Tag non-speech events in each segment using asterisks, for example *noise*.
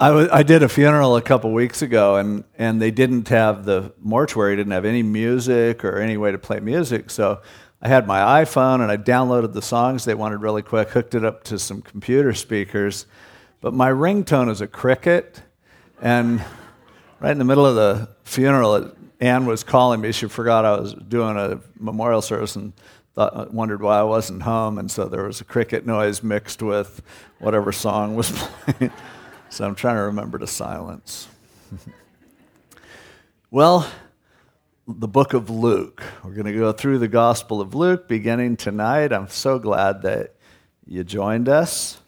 I, w- I did a funeral a couple weeks ago, and, and they didn't have the mortuary, didn't have any music or any way to play music. So I had my iPhone and I downloaded the songs they wanted really quick, hooked it up to some computer speakers. But my ringtone is a cricket. And right in the middle of the funeral, Anne was calling me. She forgot I was doing a memorial service and thought, wondered why I wasn't home. And so there was a cricket noise mixed with whatever song was *laughs* playing. So I'm trying to remember to silence. *laughs* well, the book of Luke. We're going to go through the Gospel of Luke beginning tonight. I'm so glad that you joined us.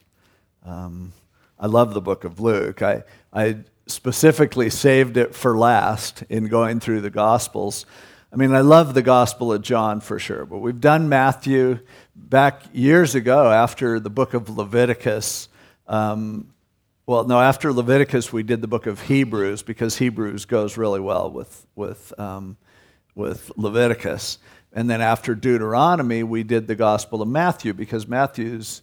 Um, I love the book of Luke. I, I specifically saved it for last in going through the Gospels. I mean, I love the Gospel of John for sure, but we've done Matthew back years ago after the book of Leviticus. Um, well, no, after Leviticus, we did the book of Hebrews because Hebrews goes really well with, with, um, with Leviticus. And then after Deuteronomy, we did the Gospel of Matthew because Matthew's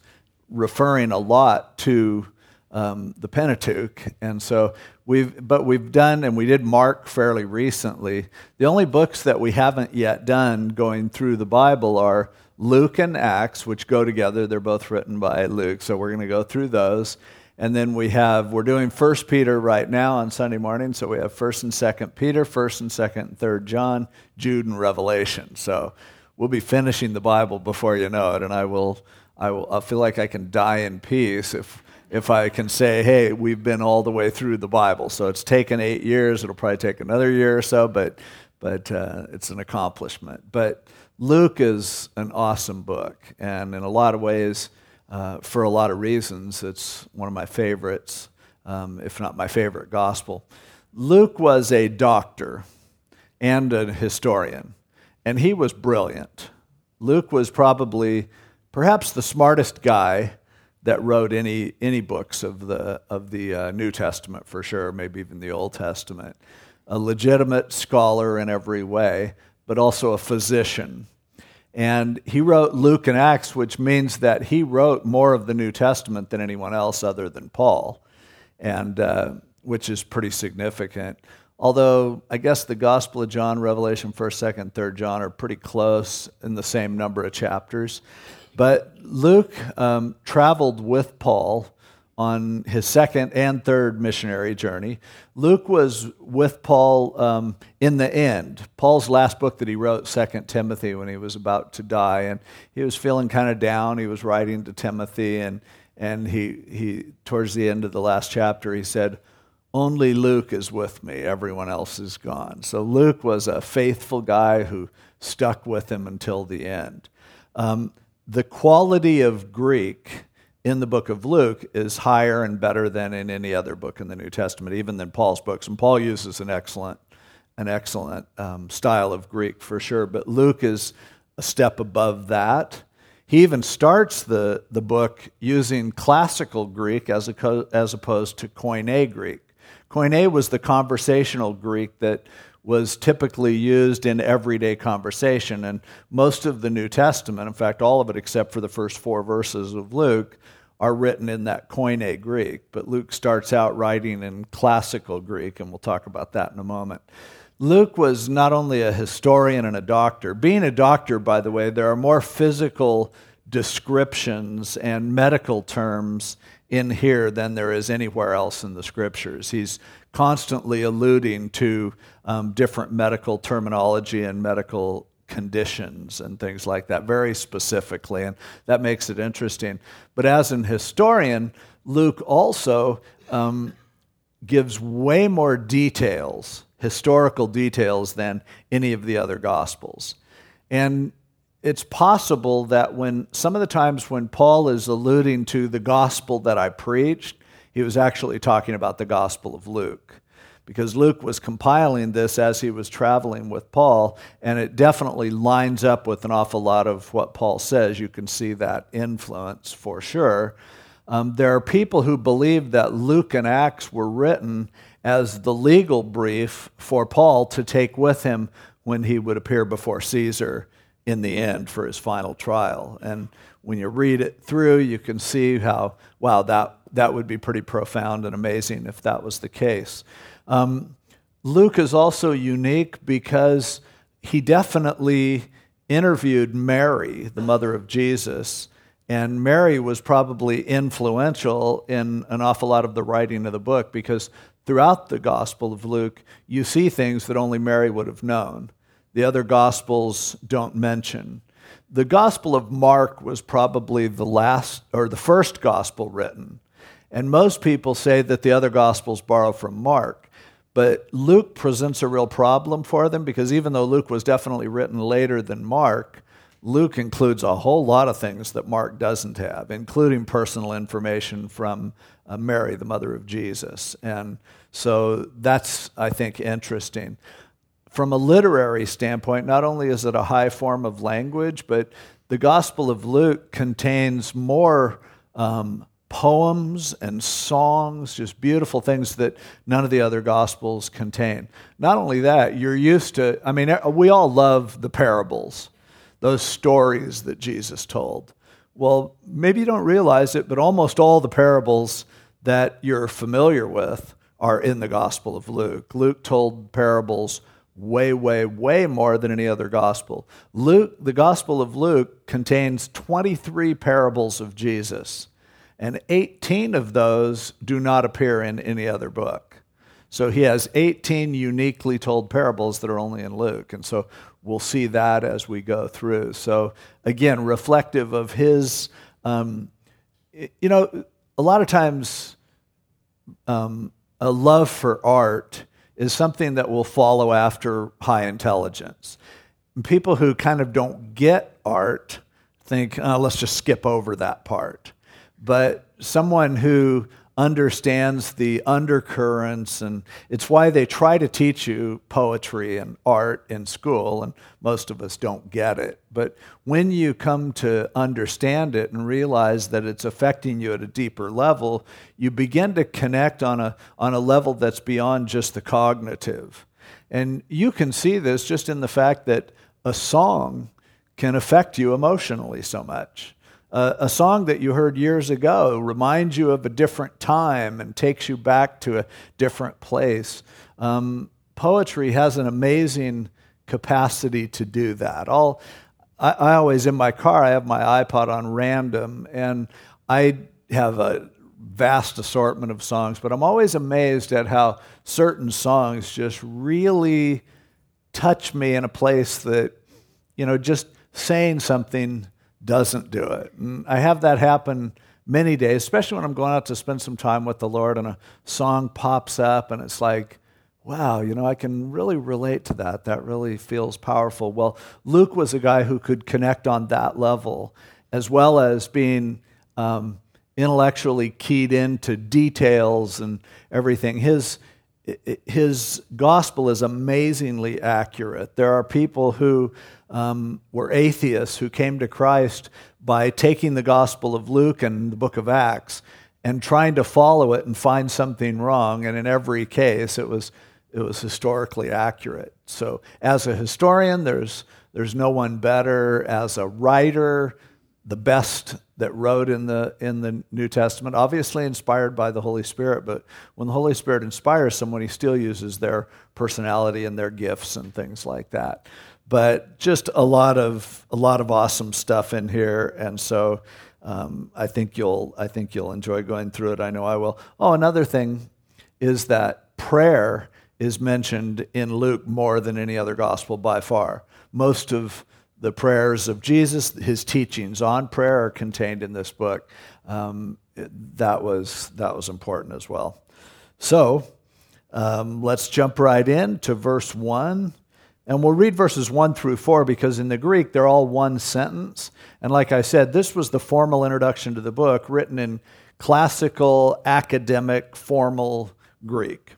referring a lot to um, the Pentateuch. And so we've, but we've done, and we did Mark fairly recently. The only books that we haven't yet done going through the Bible are Luke and Acts, which go together. They're both written by Luke. So we're going to go through those. And then we have, we're doing First Peter right now on Sunday morning. So we have 1st and 2nd Peter, 1st and 2nd and 3rd John, Jude, and Revelation. So we'll be finishing the Bible before you know it. And I will, I will, I feel like I can die in peace if, if I can say, hey, we've been all the way through the Bible. So it's taken eight years. It'll probably take another year or so, but, but uh, it's an accomplishment. But Luke is an awesome book. And in a lot of ways, uh, for a lot of reasons. It's one of my favorites, um, if not my favorite gospel. Luke was a doctor and a historian, and he was brilliant. Luke was probably perhaps the smartest guy that wrote any, any books of the, of the uh, New Testament for sure, maybe even the Old Testament. A legitimate scholar in every way, but also a physician and he wrote Luke and Acts, which means that he wrote more of the New Testament than anyone else other than Paul, and uh, which is pretty significant. Although I guess the Gospel of John, Revelation, 1st, 2nd, 3rd John are pretty close in the same number of chapters. But Luke um, traveled with Paul on his second and third missionary journey. Luke was with Paul um, in the end. Paul's last book that he wrote, Second Timothy, when he was about to die, and he was feeling kind of down. He was writing to Timothy, and and he he towards the end of the last chapter, he said. Only Luke is with me, everyone else is gone. So Luke was a faithful guy who stuck with him until the end. Um, the quality of Greek in the book of Luke is higher and better than in any other book in the New Testament, even than Paul's books. And Paul uses an excellent, an excellent um, style of Greek for sure, but Luke is a step above that. He even starts the, the book using classical Greek as, a, as opposed to Koine Greek. Koine was the conversational Greek that was typically used in everyday conversation. And most of the New Testament, in fact, all of it except for the first four verses of Luke, are written in that Koine Greek. But Luke starts out writing in classical Greek, and we'll talk about that in a moment. Luke was not only a historian and a doctor. Being a doctor, by the way, there are more physical descriptions and medical terms in here than there is anywhere else in the scriptures. He's constantly alluding to um, different medical terminology and medical conditions and things like that, very specifically, and that makes it interesting. But as an historian, Luke also um, gives way more details, historical details, than any of the other Gospels. And it's possible that when some of the times when Paul is alluding to the gospel that I preached, he was actually talking about the Gospel of Luke. Because Luke was compiling this as he was traveling with Paul, and it definitely lines up with an awful lot of what Paul says. You can see that influence for sure. Um, there are people who believe that Luke and Acts were written as the legal brief for Paul to take with him when he would appear before Caesar in the end for his final trial. And when you read it through, you can see how, wow, that, that would be pretty profound and amazing if that was the case. Um, Luke is also unique because he definitely interviewed Mary, the mother of Jesus, and Mary was probably influential in an awful lot of the writing of the book because throughout the Gospel of Luke, you see things that only Mary would have known. The other Gospels don't mention. The Gospel of Mark was probably the last or the first Gospel written. And most people say that the other Gospels borrow from Mark. But Luke presents a real problem for them because even though Luke was definitely written later than Mark, Luke includes a whole lot of things that Mark doesn't have, including personal information from uh, Mary, the mother of Jesus. And so that's, I think, interesting. From a literary standpoint, not only is it a high form of language, but the Gospel of Luke contains more um, poems and songs, just beautiful things that none of the other Gospels contain. Not only that, you're used to, I mean, we all love the parables those stories that Jesus told. Well, maybe you don't realize it, but almost all the parables that you're familiar with are in the Gospel of Luke. Luke told parables way, way, way more than any other gospel. Luke, the Gospel of Luke contains 23 parables of Jesus, and 18 of those do not appear in any other book. So he has 18 uniquely told parables that are only in Luke. And so we'll see that as we go through. So, again, reflective of his, um, you know, a lot of times um, a love for art is something that will follow after high intelligence. And people who kind of don't get art think, oh, let's just skip over that part. But someone who understands the undercurrents, and it's why they try to teach you poetry and art in school, and most of us don't get it. But when you come to understand it and realize that it's affecting you at a deeper level, you begin to connect on a, on a level that's beyond just the cognitive. And you can see this just in the fact that a song can affect you emotionally so much a song that you heard years ago reminds you of a different time and takes you back to a different place. Um, poetry has an amazing capacity to do that. All, I, I always, in my car, I have my iPod on random, and I have a vast assortment of songs, but I'm always amazed at how certain songs just really touch me in a place that, you know, just saying something doesn't do it. And I have that happen many days, especially when I'm going out to spend some time with the Lord and a song pops up and it's like, wow, you know, I can really relate to that. That really feels powerful. Well, Luke was a guy who could connect on that level, as well as being um, intellectually keyed into details and everything. His his gospel is amazingly accurate. There are people who um, were atheists who came to Christ by taking the Gospel of Luke and the book of Acts and trying to follow it and find something wrong. And in every case, it was, it was historically accurate. So, as a historian, there's, there's no one better. As a writer, the best that wrote in the in the New Testament, obviously inspired by the Holy Spirit, but when the Holy Spirit inspires someone, he still uses their personality and their gifts and things like that but just a lot of a lot of awesome stuff in here, and so um, I think you'll I think you'll enjoy going through it. I know I will. Oh, another thing is that prayer is mentioned in Luke more than any other gospel by far. Most of the prayers of Jesus, his teachings on prayer, are contained in this book. Um, that was that was important as well. So um, let's jump right in to verse one. And we'll read verses 1 through 4 because in the Greek they're all one sentence. And like I said, this was the formal introduction to the book written in classical, academic, formal Greek.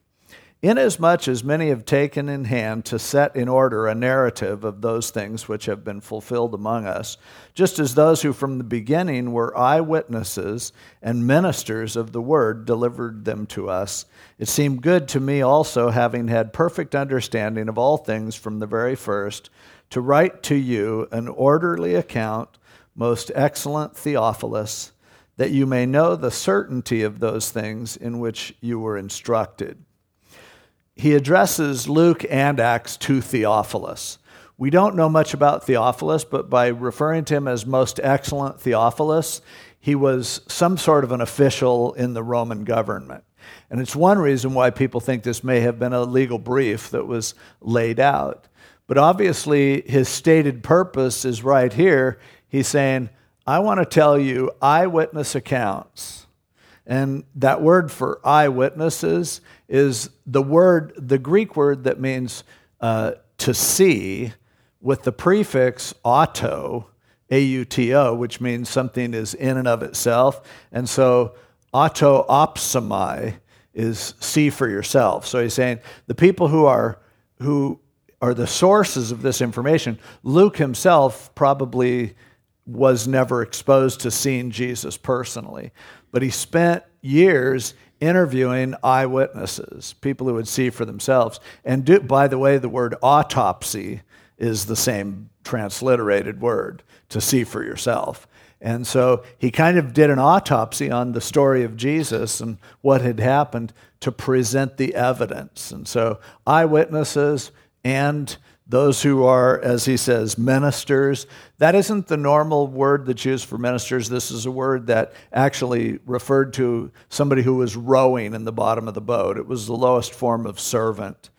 Inasmuch as many have taken in hand to set in order a narrative of those things which have been fulfilled among us, just as those who from the beginning were eyewitnesses and ministers of the word delivered them to us, it seemed good to me also, having had perfect understanding of all things from the very first, to write to you an orderly account, most excellent Theophilus that you may know the certainty of those things in which you were instructed. He addresses Luke and Acts to Theophilus. We don't know much about Theophilus, but by referring to him as most excellent Theophilus, he was some sort of an official in the Roman government. And it's one reason why people think this may have been a legal brief that was laid out. But obviously, his stated purpose is right here. He's saying, I want to tell you eyewitness accounts. And that word for eyewitnesses is the word, the Greek word that means uh, to see, with the prefix auto, A U T O, which means something is in and of itself. And so auto opsomai is see for yourself. So he's saying the people who are who are the sources of this information, Luke himself probably was never exposed to seeing Jesus personally, but he spent years interviewing eyewitnesses, people who would see for themselves. And do, by the way, the word autopsy is the same transliterated word to see for yourself. And so he kind of did an autopsy on the story of Jesus and what had happened to present the evidence. And so eyewitnesses and those who are, as he says, ministers. That isn't the normal word that's used for ministers. This is a word that actually referred to somebody who was rowing in the bottom of the boat. It was the lowest form of servant.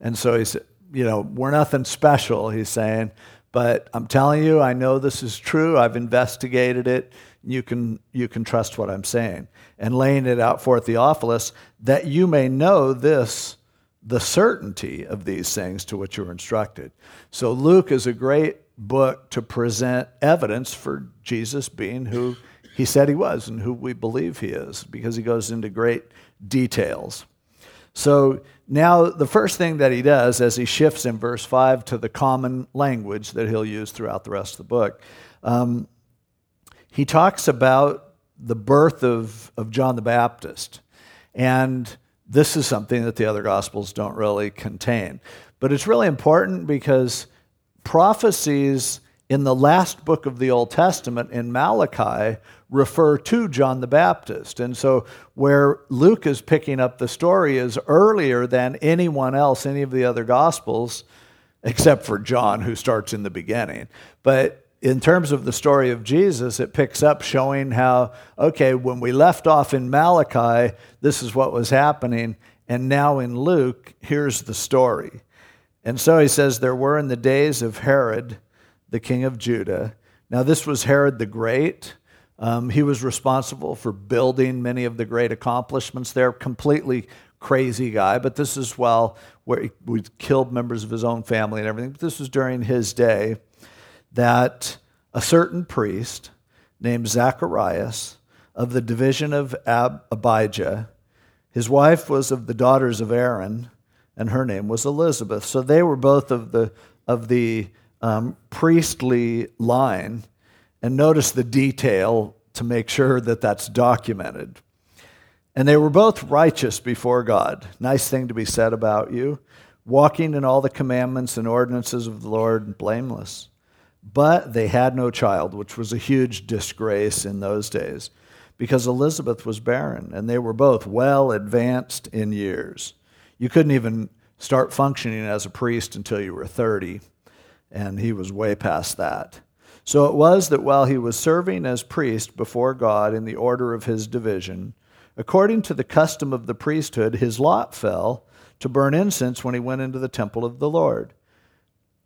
And so he said, you know, we're nothing special, he's saying, but I'm telling you, I know this is true. I've investigated it. You can, you can trust what I'm saying. And laying it out for Theophilus, that you may know this the certainty of these things to which you were instructed. So Luke is a great book to present evidence for Jesus being who he said he was and who we believe he is because he goes into great details. So now the first thing that he does as he shifts in verse 5 to the common language that he'll use throughout the rest of the book, um, he talks about the birth of, of John the Baptist. And this is something that the other gospels don't really contain. But it's really important because prophecies in the last book of the Old Testament, in Malachi, refer to John the Baptist. And so, where Luke is picking up the story is earlier than anyone else, any of the other Gospels, except for John, who starts in the beginning. But in terms of the story of Jesus, it picks up showing how, okay, when we left off in Malachi, this is what was happening. And now in Luke, here's the story. And so he says, There were in the days of Herod, the king of Judah. Now, this was Herod the Great. Um, he was responsible for building many of the great accomplishments there. Completely crazy guy, but this is while where he killed members of his own family and everything. But this was during his day that a certain priest named Zacharias of the division of Ab- Abijah, his wife was of the daughters of Aaron, and her name was Elizabeth. So they were both of the, of the um, priestly line. And notice the detail to make sure that that's documented. And they were both righteous before God. Nice thing to be said about you. Walking in all the commandments and ordinances of the Lord, blameless. But they had no child, which was a huge disgrace in those days, because Elizabeth was barren, and they were both well advanced in years. You couldn't even start functioning as a priest until you were 30, and he was way past that. So it was that while he was serving as priest before God in the order of his division, according to the custom of the priesthood, his lot fell to burn incense when he went into the temple of the Lord.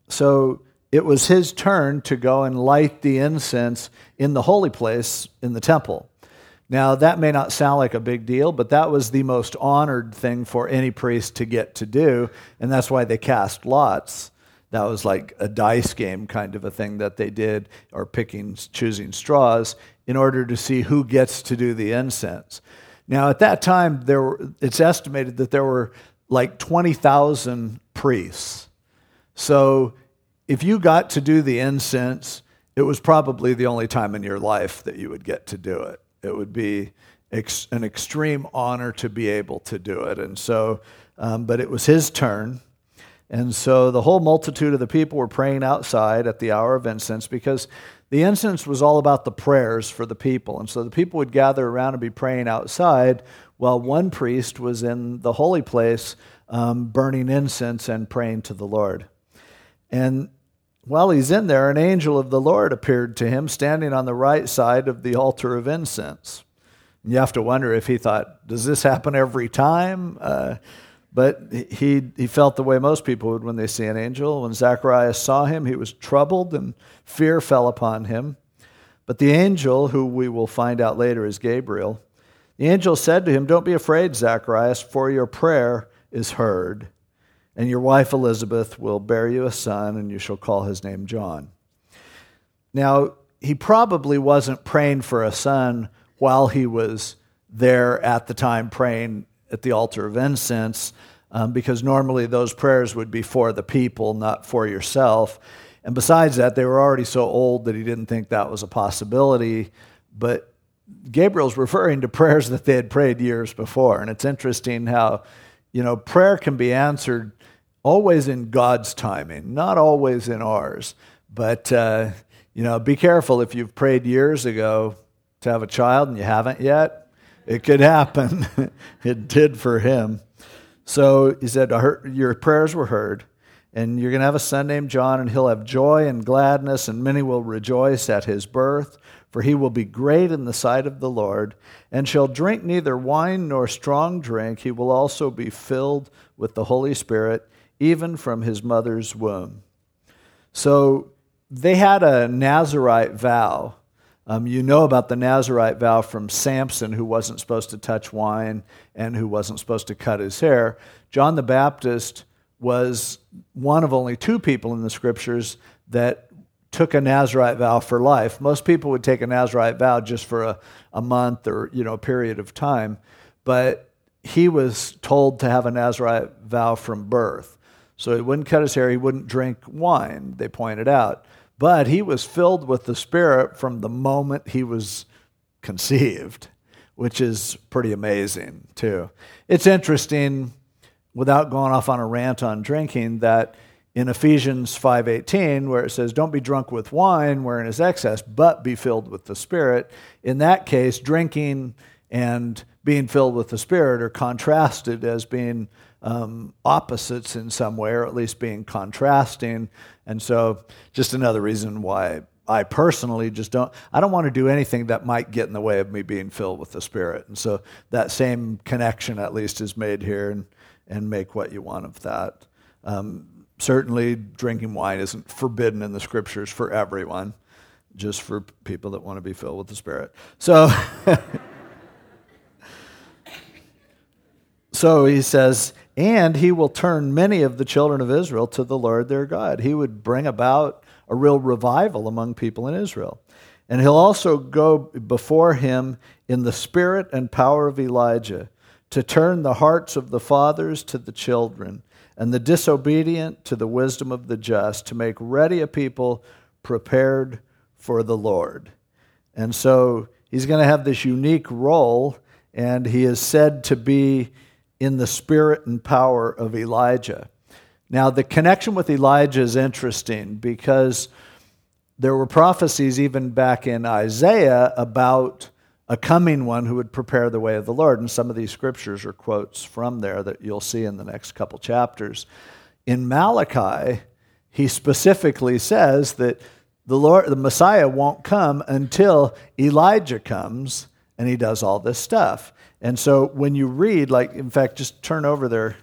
So it was his turn to go and light the incense in the holy place in the temple. Now, that may not sound like a big deal, but that was the most honored thing for any priest to get to do, and that's why they cast lots. That was like a dice game kind of a thing that they did, or picking, choosing straws, in order to see who gets to do the incense. Now, at that time, there were, it's estimated that there were like 20,000 priests. So if you got to do the incense, it was probably the only time in your life that you would get to do it. It would be ex- an extreme honor to be able to do it. And so, um, but it was his turn. And so the whole multitude of the people were praying outside at the hour of incense because the incense was all about the prayers for the people. And so the people would gather around and be praying outside while one priest was in the holy place um, burning incense and praying to the Lord. And while he's in there, an angel of the Lord appeared to him standing on the right side of the altar of incense. You have to wonder if he thought, does this happen every time? Uh, but he, he felt the way most people would when they see an angel. When Zacharias saw him, he was troubled and fear fell upon him. But the angel, who we will find out later is Gabriel, the angel said to him, Don't be afraid, Zacharias, for your prayer is heard, and your wife Elizabeth will bear you a son, and you shall call his name John. Now, he probably wasn't praying for a son while he was there at the time praying at the altar of incense um, because normally those prayers would be for the people, not for yourself. And besides that, they were already so old that he didn't think that was a possibility. But Gabriel's referring to prayers that they had prayed years before. And it's interesting how, you know, prayer can be answered always in God's timing, not always in ours. But, uh, you know, be careful if you've prayed years ago to have a child and you haven't yet it could happen. *laughs* it did for him. So he said, Your prayers were heard, and you're going to have a son named John, and he'll have joy and gladness, and many will rejoice at his birth, for he will be great in the sight of the Lord, and shall drink neither wine nor strong drink. He will also be filled with the Holy Spirit, even from his mother's womb. So they had a Nazarite vow um, you know about the Nazarite vow from Samson, who wasn't supposed to touch wine and who wasn't supposed to cut his hair. John the Baptist was one of only two people in the scriptures that took a Nazarite vow for life. Most people would take a Nazarite vow just for a, a month or you know a period of time, but he was told to have a Nazarite vow from birth. So he wouldn't cut his hair, he wouldn't drink wine, they pointed out. But he was filled with the Spirit from the moment he was conceived, which is pretty amazing, too. It's interesting, without going off on a rant on drinking, that in Ephesians 5:18 where it says don't be drunk with wine wherein is excess but be filled with the spirit in that case drinking and being filled with the spirit are contrasted as being um, opposites in some way or at least being contrasting and so, just another reason why I personally just don't, I don't want to do anything that might get in the way of me being filled with the Spirit. And so, that same connection at least is made here and, and make what you want of that. Um, certainly, drinking wine isn't forbidden in the scriptures for everyone, just for people that want to be filled with the Spirit. So, *laughs* so he says, and he will turn many of the children of Israel to the Lord their God. He would bring about a real revival among people in Israel. And he'll also go before him in the spirit and power of Elijah to turn the hearts of the fathers to the children and the disobedient to the wisdom of the just, to make ready a people prepared for the Lord. And so he's going to have this unique role, and he is said to be in the spirit and power of Elijah. Now, the connection with Elijah is interesting because there were prophecies even back in Isaiah about a coming one who would prepare the way of the Lord. And some of these scriptures are quotes from there that you'll see in the next couple chapters. In Malachi, he specifically says that the Lord, the Messiah won't come until Elijah comes and he does all this stuff. And so when you read, like, in fact, just turn over there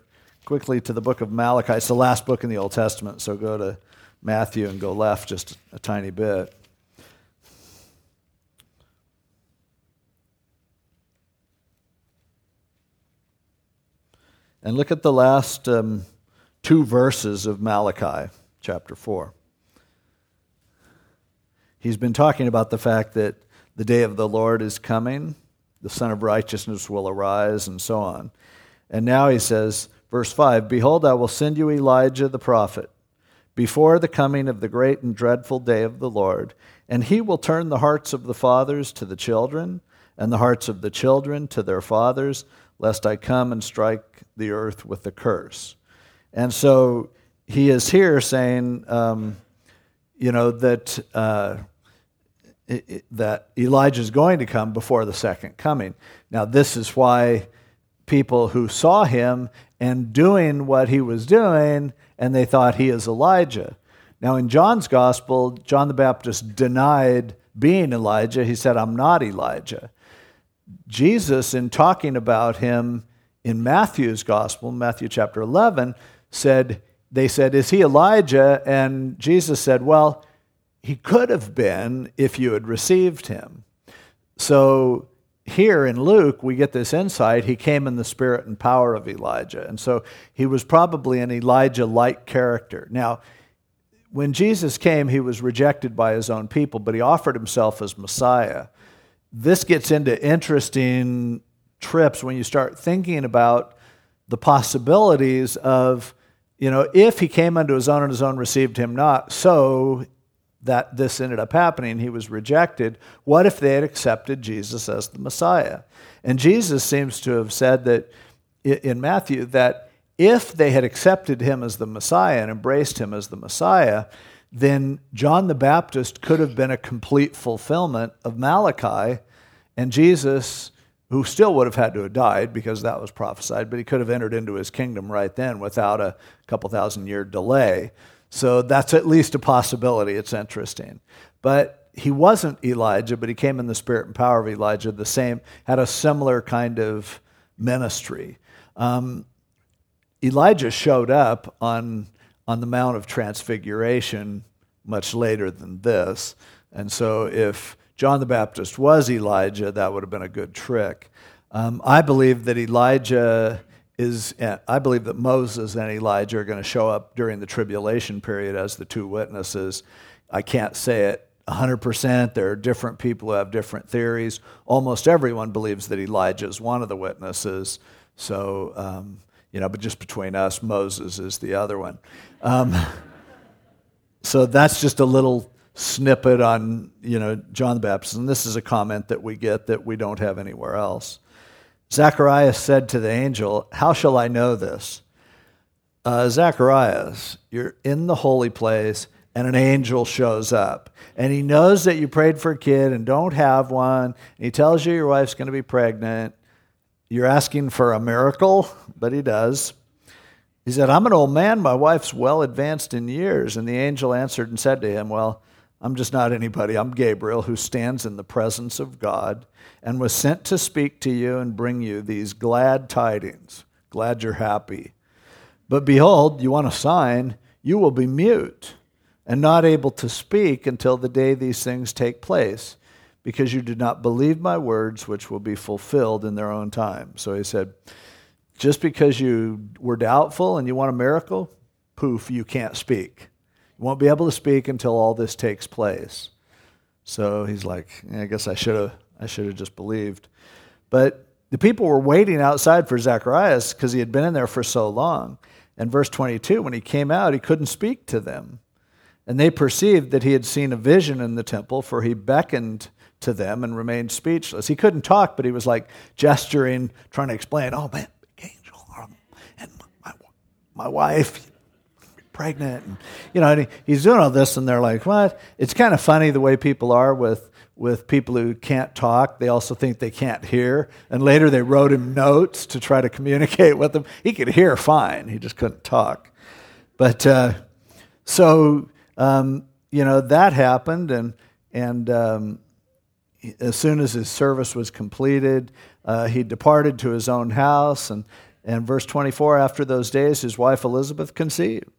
quickly to the book of Malachi. It's the last book in the Old Testament, so go to Matthew and go left just a tiny bit. And look at the last um, two verses of Malachi, chapter 4. He's been talking about the fact that the day of the Lord is coming the Sun of Righteousness will arise, and so on. And now he says, verse 5 Behold, I will send you Elijah the prophet before the coming of the great and dreadful day of the Lord, and he will turn the hearts of the fathers to the children, and the hearts of the children to their fathers, lest I come and strike the earth with a curse. And so he is here saying, um, you know, that, uh, that Elijah is going to come before the second coming. Now, this is why people who saw him and doing what he was doing, and they thought he is Elijah. Now, in John's gospel, John the Baptist denied being Elijah. He said, I'm not Elijah. Jesus, in talking about him in Matthew's gospel, Matthew chapter 11, said, They said, Is he Elijah? And Jesus said, Well, he could have been if you had received him. So here in Luke, we get this insight. He came in the spirit and power of Elijah. And so he was probably an Elijah like character. Now, when Jesus came, he was rejected by his own people, but he offered himself as Messiah. This gets into interesting trips when you start thinking about the possibilities of, you know, if he came unto his own and his own received him not, so that this ended up happening, he was rejected. What if they had accepted Jesus as the Messiah? And Jesus seems to have said that in Matthew that if they had accepted him as the Messiah and embraced him as the Messiah, then John the Baptist could have been a complete fulfillment of Malachi, and Jesus, who still would have had to have died because that was prophesied, but he could have entered into his kingdom right then without a couple thousand year delay. So that's at least a possibility. It's interesting. But he wasn't Elijah, but he came in the spirit and power of Elijah, the same, had a similar kind of ministry. Um, Elijah showed up on, on the Mount of Transfiguration much later than this. And so if John the Baptist was Elijah, that would have been a good trick. Um, I believe that Elijah is, I believe that Moses and Elijah are going to show up during the tribulation period as the two witnesses. I can't say it 100%. There are different people who have different theories. Almost everyone believes that Elijah is one of the witnesses. So, um, you know, but just between us, Moses is the other one. Um, *laughs* so that's just a little snippet on, you know, John the Baptist. And this is a comment that we get that we don't have anywhere else. Zacharias said to the angel, How shall I know this? Uh, Zacharias, you're in the holy place and an angel shows up. And he knows that you prayed for a kid and don't have one. And he tells you your wife's going to be pregnant. You're asking for a miracle, but he does. He said, I'm an old man. My wife's well advanced in years. And the angel answered and said to him, Well, I'm just not anybody. I'm Gabriel, who stands in the presence of God and was sent to speak to you and bring you these glad tidings. Glad you're happy. But behold, you want a sign, you will be mute and not able to speak until the day these things take place because you did not believe my words, which will be fulfilled in their own time. So he said, just because you were doubtful and you want a miracle, poof, you can't speak. You won't be able to speak until all this takes place. So he's like, I guess I should have I should have just believed. But the people were waiting outside for Zacharias because he had been in there for so long. And verse 22, when he came out, he couldn't speak to them. And they perceived that he had seen a vision in the temple, for he beckoned to them and remained speechless. He couldn't talk, but he was like gesturing, trying to explain, oh man, angel, um, and my, my wife, pregnant. And, you know, and he, he's doing all this, and they're like, what? It's kind of funny the way people are with, with people who can't talk. They also think they can't hear. And later they wrote him notes to try to communicate with them. He could hear fine, he just couldn't talk. But uh, so, um, you know, that happened, and, and um, as soon as his service was completed, uh, he departed to his own house. And, and verse 24, after those days, his wife Elizabeth conceived.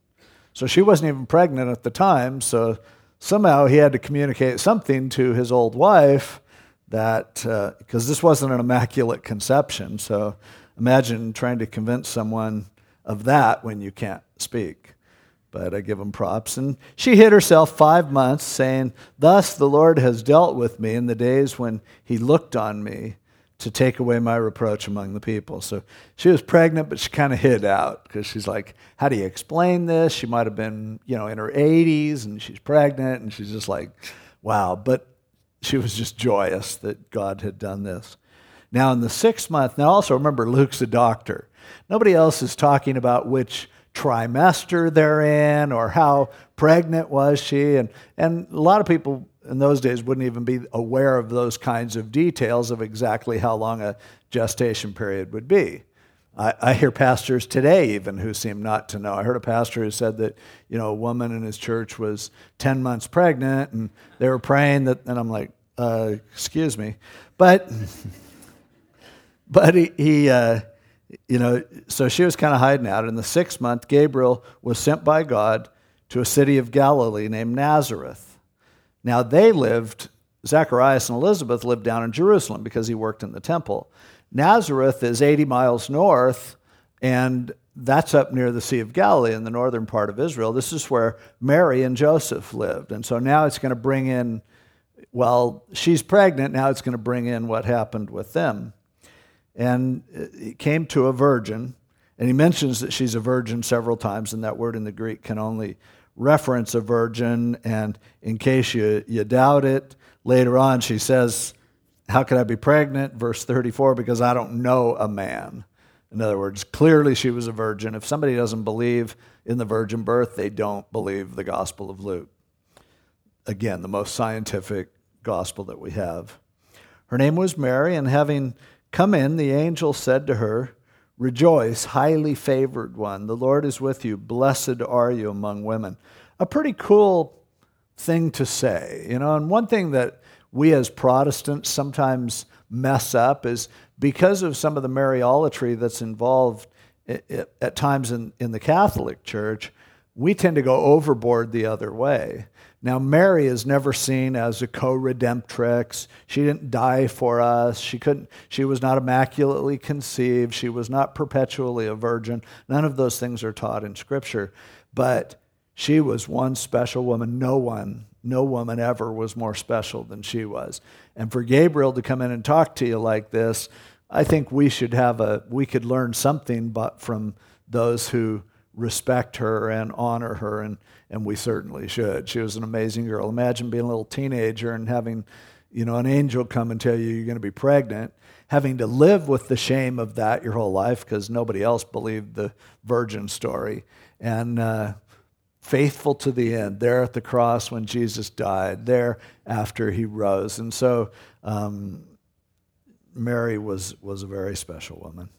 So she wasn't even pregnant at the time. So somehow he had to communicate something to his old wife that, because uh, this wasn't an immaculate conception. So imagine trying to convince someone of that when you can't speak but I give him props. And she hid herself five months, saying, Thus the Lord has dealt with me in the days when he looked on me to take away my reproach among the people. So she was pregnant, but she kind of hid out because she's like, How do you explain this? She might have been, you know, in her 80s and she's pregnant, and she's just like, Wow. But she was just joyous that God had done this. Now, in the sixth month, now also remember, Luke's a doctor. Nobody else is talking about which trimester they're in or how pregnant was she. And, and a lot of people in those days wouldn't even be aware of those kinds of details of exactly how long a gestation period would be. I, I, hear pastors today even who seem not to know. I heard a pastor who said that you know a woman in his church was ten months pregnant, and they were praying that, and I'm like, uh, excuse me, but *laughs* but he, he uh, you know, so she was kind of hiding out. In the sixth month, Gabriel was sent by God to a city of Galilee named Nazareth. Now they lived. Zacharias and Elizabeth lived down in Jerusalem because he worked in the temple. Nazareth is 80 miles north, and that's up near the Sea of Galilee in the northern part of Israel. This is where Mary and Joseph lived. And so now it's going to bring in, well, she's pregnant, now it's going to bring in what happened with them. And it came to a virgin, and he mentions that she's a virgin several times, and that word in the Greek can only reference a virgin. And in case you, you doubt it, later on she says, how could I be pregnant? Verse 34, because I don't know a man. In other words, clearly she was a virgin. If somebody doesn't believe in the virgin birth, they don't believe the Gospel of Luke. Again, the most scientific gospel that we have. Her name was Mary, and having come in, the angel said to her, Rejoice, highly favored one. The Lord is with you. Blessed are you among women. A pretty cool thing to say, you know, and one thing that we as Protestants sometimes mess up is because of some of the Mariolatry that's involved at times in, the Catholic Church, we tend to go overboard the other way. Now, Mary is never seen as a co-redemptrix. She didn't die for us. She couldn't. She was not immaculately conceived. She was not perpetually a virgin. None of those things are taught in Scripture. But she was one special woman. No one no woman ever was more special than she was. And for Gabriel to come in and talk to you like this, I think we should have a we could learn something but from those who respect her and honor her and and we certainly should. She was an amazing girl. Imagine being a little teenager and having you know an angel come and tell you you're going to be pregnant, having to live with the shame of that your whole life because nobody else believed the virgin story. And uh, faithful to the end, there at the cross when Jesus died, there after he rose. And so um, Mary was, was a very special woman.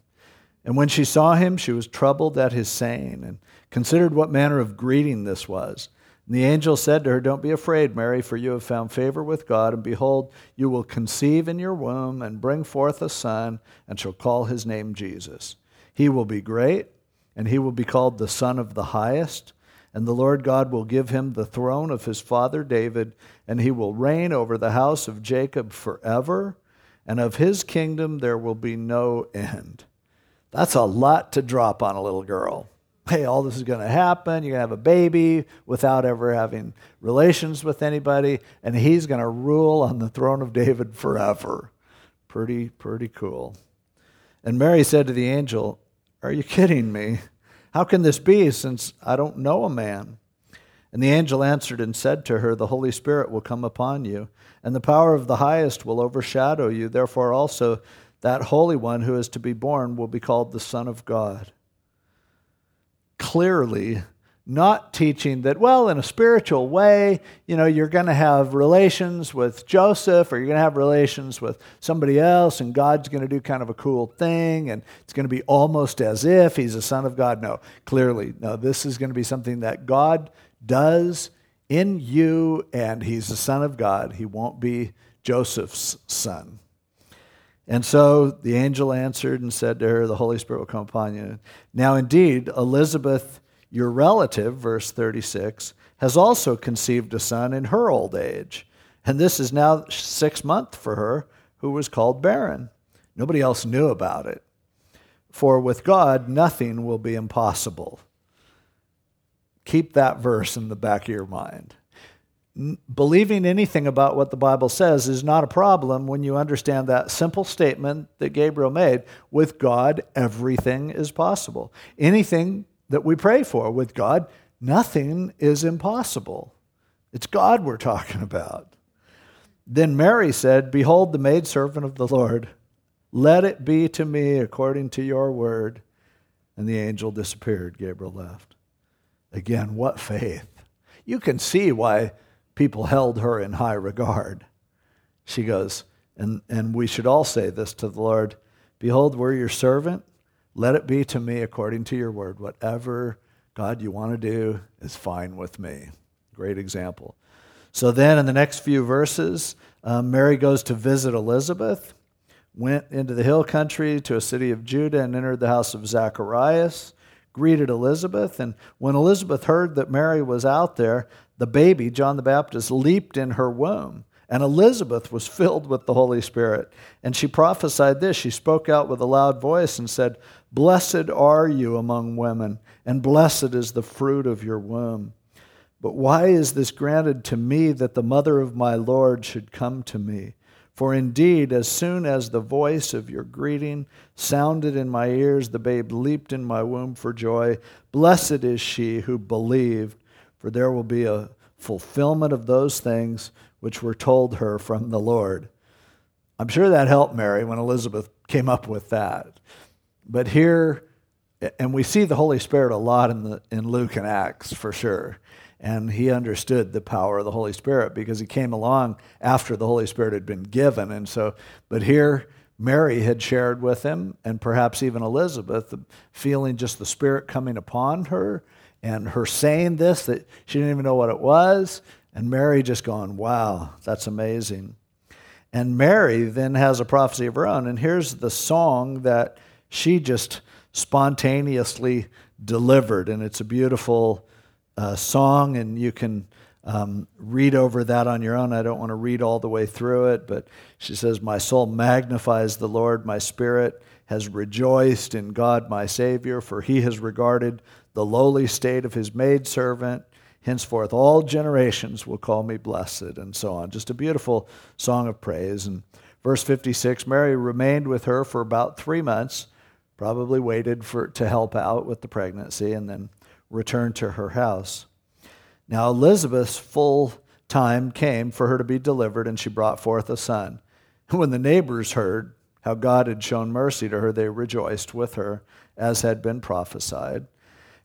And when she saw him, she was troubled at his saying and considered what manner of greeting this was. And the angel said to her, Don't be afraid, Mary, for you have found favor with God, and behold, you will conceive in your womb and bring forth a son, and shall call his name Jesus. He will be great, and he will be called the Son of the Highest and the Lord God will give him the throne of his father David, and he will reign over the house of Jacob forever, and of his kingdom there will be no end. That's a lot to drop on a little girl. Hey, all this is going to happen. You're going to have a baby without ever having relations with anybody, and he's going to rule on the throne of David forever. Pretty, pretty cool. And Mary said to the angel, Are you kidding me? How can this be, since I don't know a man? And the angel answered and said to her, The Holy Spirit will come upon you, and the power of the highest will overshadow you. Therefore, also, that Holy One who is to be born will be called the Son of God. Clearly, not teaching that, well, in a spiritual way, you know, you're going to have relations with Joseph or you're going to have relations with somebody else and God's going to do kind of a cool thing and it's going to be almost as if he's a son of God. No, clearly, no, this is going to be something that God does in you and he's the son of God. He won't be Joseph's son. And so the angel answered and said to her, The Holy Spirit will come upon you. Now, indeed, Elizabeth your relative, verse 36, has also conceived a son in her old age. And this is now six month for her, who was called barren. Nobody else knew about it. For with God, nothing will be impossible. Keep that verse in the back of your mind. Believing anything about what the Bible says is not a problem when you understand that simple statement that Gabriel made with God, everything is possible. Anything that we pray for. With God, nothing is impossible. It's God we're talking about. Then Mary said, Behold, the maidservant of the Lord, let it be to me according to your word. And the angel disappeared. Gabriel left. Again, what faith. You can see why people held her in high regard. She goes, and, and we should all say this to the Lord Behold, we're your servant. Let it be to me according to your word. Whatever, God, you want to do is fine with me. Great example. So then, in the next few verses, um, Mary goes to visit Elizabeth, went into the hill country to a city of Judah, and entered the house of Zacharias, greeted Elizabeth. And when Elizabeth heard that Mary was out there, the baby, John the Baptist, leaped in her womb. And Elizabeth was filled with the Holy Spirit. And she prophesied this. She spoke out with a loud voice and said, Blessed are you among women, and blessed is the fruit of your womb. But why is this granted to me that the mother of my Lord should come to me? For indeed, as soon as the voice of your greeting sounded in my ears, the babe leaped in my womb for joy. Blessed is she who believed, for there will be a fulfillment of those things which were told her from the Lord. I'm sure that helped Mary when Elizabeth came up with that. But here, and we see the Holy Spirit a lot in, the, in Luke and Acts for sure. And he understood the power of the Holy Spirit because he came along after the Holy Spirit had been given. And so, but here, Mary had shared with him, and perhaps even Elizabeth, feeling just the Spirit coming upon her and her saying this that she didn't even know what it was. And Mary just going, wow, that's amazing. And Mary then has a prophecy of her own. And here's the song that she just spontaneously delivered. And it's a beautiful uh, song, and you can um, read over that on your own. I don't want to read all the way through it, but she says, My soul magnifies the Lord, my spirit has rejoiced in God my Savior, for he has regarded the lowly state of his maidservant. Henceforth, all generations will call me blessed, and so on. Just a beautiful song of praise. And verse 56 Mary remained with her for about three months, probably waited for, to help out with the pregnancy, and then returned to her house. Now, Elizabeth's full time came for her to be delivered, and she brought forth a son. *laughs* When the neighbors heard how God had shown mercy to her, they rejoiced with her, as had been prophesied.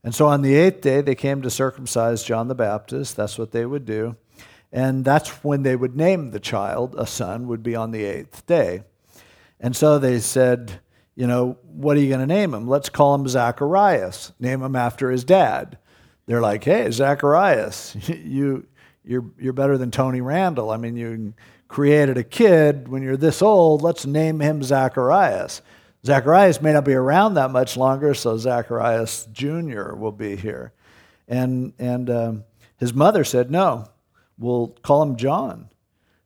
And so on the eighth day, they came to circumcise John the Baptist. That's what they would do. And that's when they would name the child, a son, would be on the eighth day. And so they said, you know, what are you going to name him? Let's call him Zacharias. Name him after his dad. They're like, hey, Zacharias, *laughs* you, you're, you're better than Tony Randall. I mean, you created a kid when you're this old. Let's name him Zacharias. Zacharias may not be around that much longer, so Zacharias Jr. will be here. And, and um, his mother said, No, we'll call him John.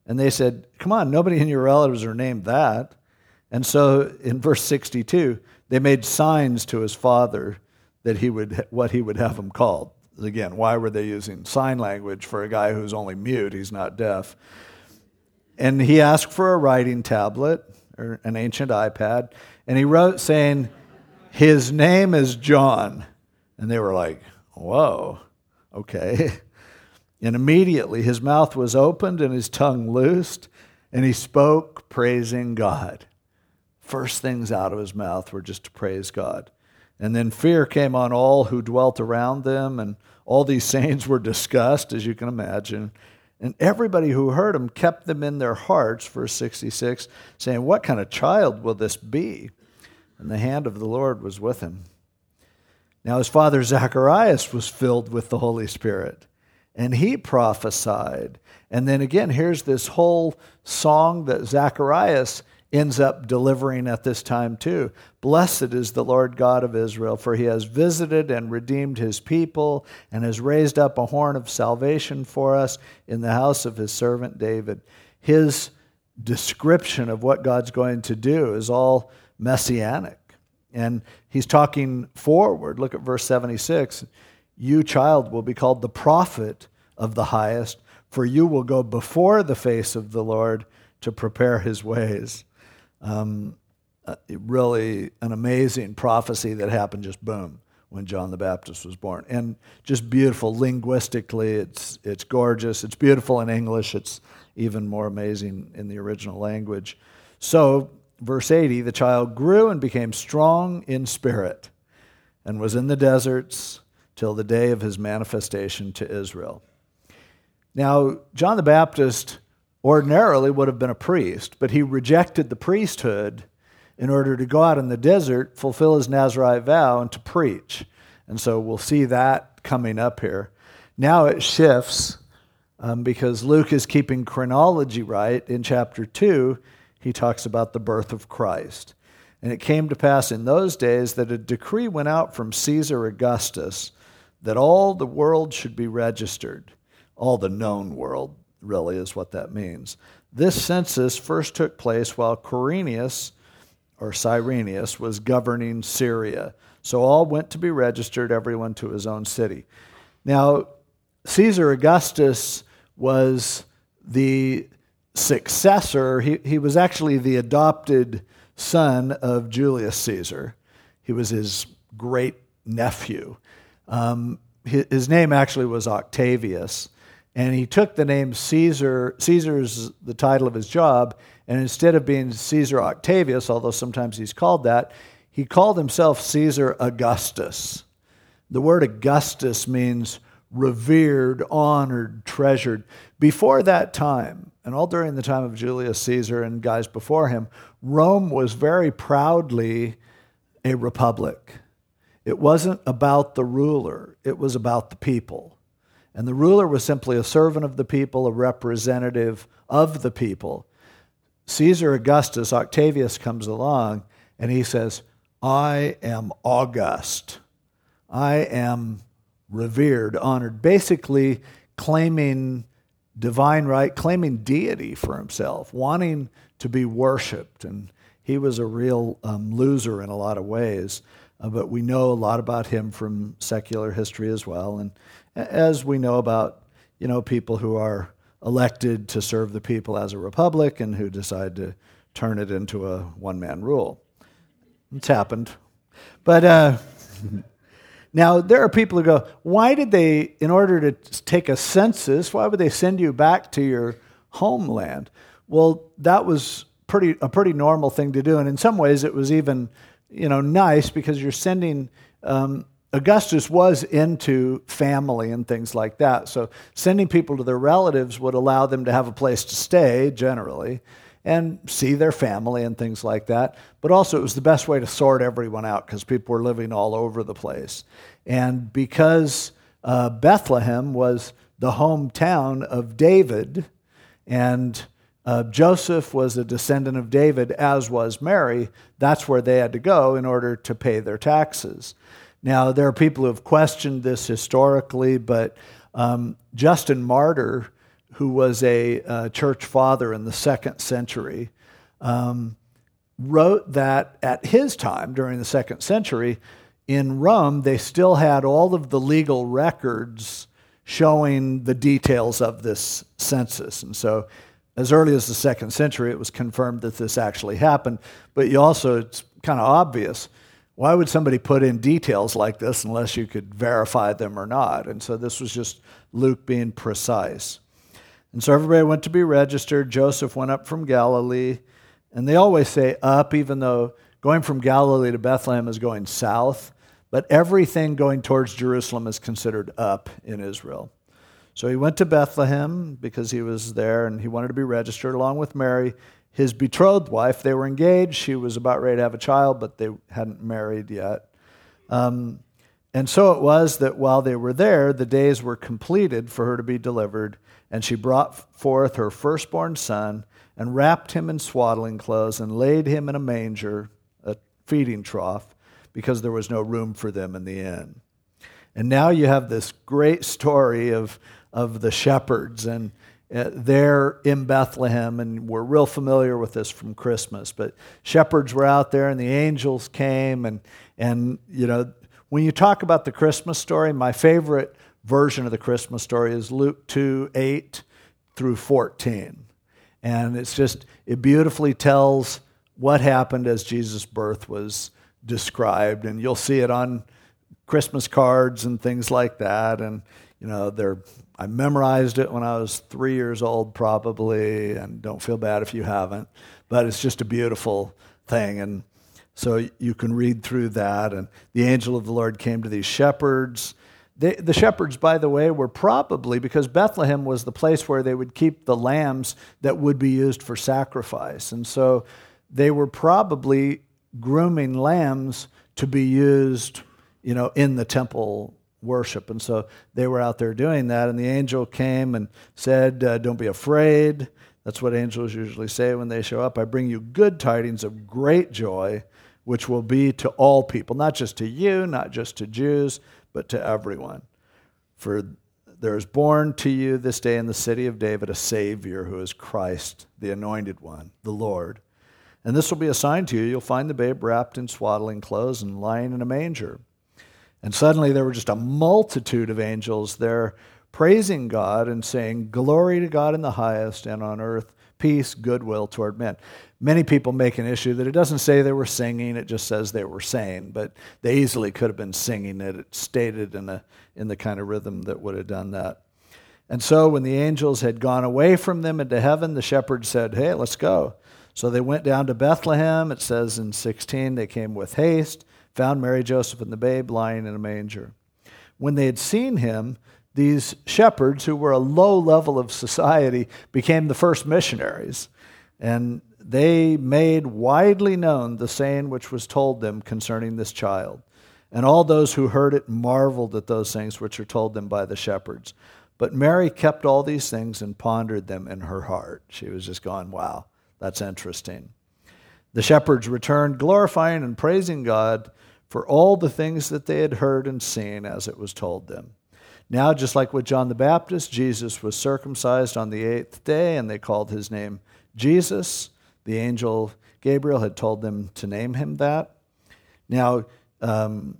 And they said, Come on, nobody in your relatives are named that. And so in verse 62, they made signs to his father that he would, what he would have him called. Again, why were they using sign language for a guy who's only mute? He's not deaf. And he asked for a writing tablet or an ancient iPad. And he wrote saying, His name is John. And they were like, Whoa, okay. *laughs* And immediately his mouth was opened and his tongue loosed, and he spoke, praising God. First things out of his mouth were just to praise God. And then fear came on all who dwelt around them, and all these *laughs* sayings were discussed, as you can imagine. And everybody who heard him kept them in their hearts, verse 66, saying, What kind of child will this be? And the hand of the Lord was with him. Now his father Zacharias was filled with the Holy Spirit, and he prophesied. And then again, here's this whole song that Zacharias ends up delivering at this time too. Blessed is the Lord God of Israel, for he has visited and redeemed his people and has raised up a horn of salvation for us in the house of his servant David. His description of what God's going to do is all messianic. And he's talking forward. Look at verse 76. You, child, will be called the prophet of the highest, for you will go before the face of the Lord to prepare his ways. Um, uh, really an amazing prophecy that happened just boom when John the Baptist was born. And just beautiful linguistically, it's, it's gorgeous. It's beautiful in English. It's even more amazing in the original language. So, verse 80 the child grew and became strong in spirit. and was in the deserts till the day of his manifestation to Israel. Now, John the Baptist ordinarily would have been a priest, but he rejected the priesthood in order to go out in the desert, fulfill his Nazarite vow, and to preach. And so we'll see that coming up here. Now it shifts um, because Luke is keeping chronology right. In chapter 2, he talks about the birth of Christ. And it came to pass in those days that a decree went out from Caesar Augustus that all the world should be registered. All the known world, really, is what that means. This census first took place while Quirinius, or Cyrenius, was governing Syria. So all went to be registered, everyone to his own city. Now, Caesar Augustus was the successor, he, he was actually the adopted son of Julius Caesar. He was his great nephew. Um, his, his name actually was Octavius, and he took the name Caesar. Caesar's the title of his job, and instead of being Caesar Octavius, although sometimes he's called that, he called himself Caesar Augustus. The word Augustus means revered, honored, treasured. Before that time, and all during the time of Julius Caesar and guys before him, Rome was very proudly a republic. It wasn't about the ruler, it was about the people. And the ruler was simply a servant of the people, a representative of the people. Caesar Augustus, Octavius, comes along and he says, I am august. I am revered, honored, basically claiming divine right, claiming deity for himself, wanting to be worshiped. And he was a real um, loser in a lot of ways. Uh, but we know a lot about him from secular history as well. And as we know about, you know, people who are elected to serve the people as a republic and who decide to turn it into a one man rule. It's happened. But uh, *laughs* Now, there are people who go, why did they, in order to take a census, why would they send you back to your homeland? Well, that was pretty, a pretty normal thing to do. And in some ways, it was even, you know, nice because you're sending, um, Augustus was into family and things like that. So sending people to their relatives would allow them to have a place to stay, generally and see their family and things like that. But also, it was the best way to sort everyone out because people were living all over the place. And because uh, Bethlehem was the hometown of David, and uh, Joseph was a descendant of David, as was Mary, that's where they had to go in order to pay their taxes. Now, there are people who have questioned this historically, but um, Justin Martyr who was a uh, church father in the second century, um, wrote that at his time, during the second century, in Rome, they still had all of the legal records showing the details of this census. And so, as early as the second century, it was confirmed that this actually happened. But you also, it's kind of obvious. Why would somebody put in details like this unless you could verify them or not? And so, this was just Luke being precise. And so everybody went to be registered. Joseph went up from Galilee. And they always say up, even though going from Galilee to Bethlehem is going south. But everything going towards Jerusalem is considered up in Israel. So he went to Bethlehem because he was there and he wanted to be registered along with Mary, his betrothed wife. They were engaged. She was about ready to have a child, but they hadn't married yet. Um, and so it was that while they were there, the days were completed for her to be delivered. And she brought forth her firstborn son and wrapped him in swaddling clothes and laid him in a manger, a feeding trough, because there was no room for them in the inn. And now you have this great story of, of the shepherds, and uh, they're in Bethlehem, and we're real familiar with this from Christmas. But shepherds were out there, and the angels came, and, and you know, when you talk about the Christmas story, my favorite version of the Christmas story is Luke 2 8 through 14. And it's just, it beautifully tells what happened as Jesus' birth was described. And you'll see it on Christmas cards and things like that. And, you know, they're, I memorized it when I was three years old, probably, and don't feel bad if you haven't. But it's just a beautiful thing. And So you can read through that. And the angel of the Lord came to these shepherds. They, the shepherds, by the way, were probably, because Bethlehem was the place where they would keep the lambs that would be used for sacrifice. And so they were probably grooming lambs to be used, you know, in the temple worship. And so they were out there doing that. And the angel came and said, uh, Don't be afraid. That's what angels usually say when they show up. I bring you good tidings of great joy which will be to all people, not just to you, not just to Jews, but to everyone. For there is born to you this day in the city of David a Savior who is Christ, the anointed one, the Lord. And this will be a sign to you. You'll find the babe wrapped in swaddling clothes and lying in a manger. And suddenly there were just a multitude of angels there praising God and saying, Glory to God in the highest, and on earth peace, goodwill toward men. Many people make an issue that it doesn't say they were singing, it just says they were saying, but they easily could have been singing it. It's stated in, a, in the kind of rhythm that would have done that. And so when the angels had gone away from them into heaven, the shepherds said, Hey, let's go. So they went down to Bethlehem. It says in 16, they came with haste, found Mary, Joseph, and the babe lying in a manger. When they had seen him, these shepherds, who were a low level of society, became the first missionaries. And they made widely known the saying which was told them concerning this child. And all those who heard it marveled at those things which were told them by the shepherds. But Mary kept all these things and pondered them in her heart. She was just going, wow, that's interesting. The shepherds returned, glorifying and praising God for all the things that they had heard and seen as it was told them. Now, just like with John the Baptist, Jesus was circumcised on the eighth day, and they called his name Jesus. The angel Gabriel had told them to name him that. Now, um,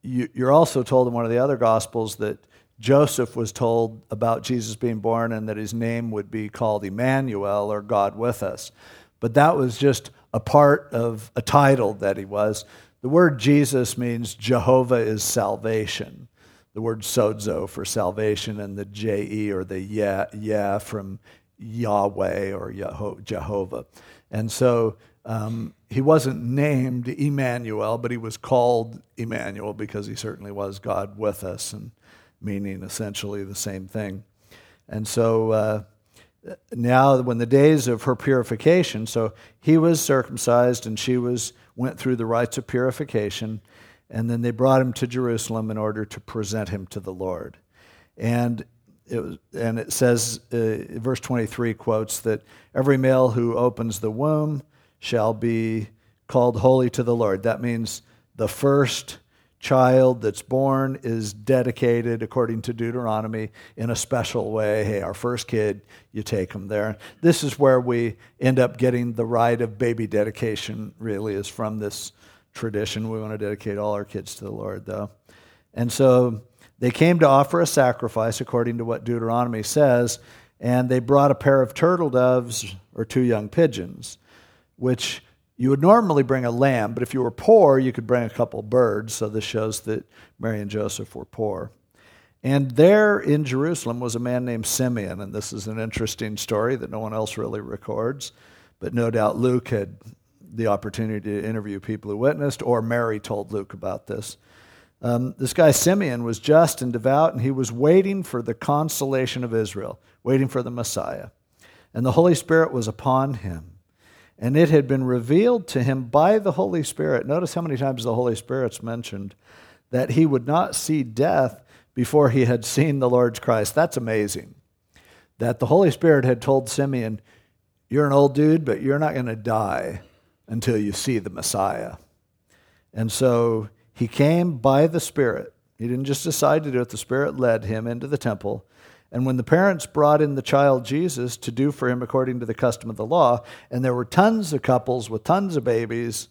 you, you're also told in one of the other Gospels that Joseph was told about Jesus being born and that his name would be called Emmanuel or God with us. But that was just a part of a title that he was. The word Jesus means Jehovah is salvation. The word sozo for salvation and the J-E or the yeah, yeah from Yahweh or Jehovah. And so um, he wasn't named Emmanuel, but he was called Emmanuel because he certainly was God with us, and meaning essentially the same thing. And so uh, now, when the days of her purification, so he was circumcised and she was went through the rites of purification, and then they brought him to Jerusalem in order to present him to the Lord. And it was, and it says, uh, verse 23 quotes that every male who opens the womb shall be called holy to the Lord. That means the first child that's born is dedicated according to Deuteronomy in a special way. Hey, our first kid, you take him there. This is where we end up getting the rite of baby dedication, really, is from this tradition. We want to dedicate all our kids to the Lord, though. And so they came to offer a sacrifice according to what Deuteronomy says, and they brought a pair of turtle doves or two young pigeons, which you would normally bring a lamb, but if you were poor, you could bring a couple birds. So this shows that Mary and Joseph were poor. And there in Jerusalem was a man named Simeon, and this is an interesting story that no one else really records, but no doubt Luke had the opportunity to interview people who witnessed, or Mary told Luke about this. Um, this guy Simeon was just and devout, and he was waiting for the consolation of Israel, waiting for the Messiah. And the Holy Spirit was upon him. And it had been revealed to him by the Holy Spirit. Notice how many times the Holy Spirit's mentioned that he would not see death before he had seen the Lord's Christ. That's amazing. That the Holy Spirit had told Simeon, You're an old dude, but you're not going to die until you see the Messiah. And so he came by the Spirit. He didn't just decide to do it, the Spirit led him into the temple. And when the parents brought in the child Jesus to do for him according to the custom of the law, and there were tons of couples with tons of babies,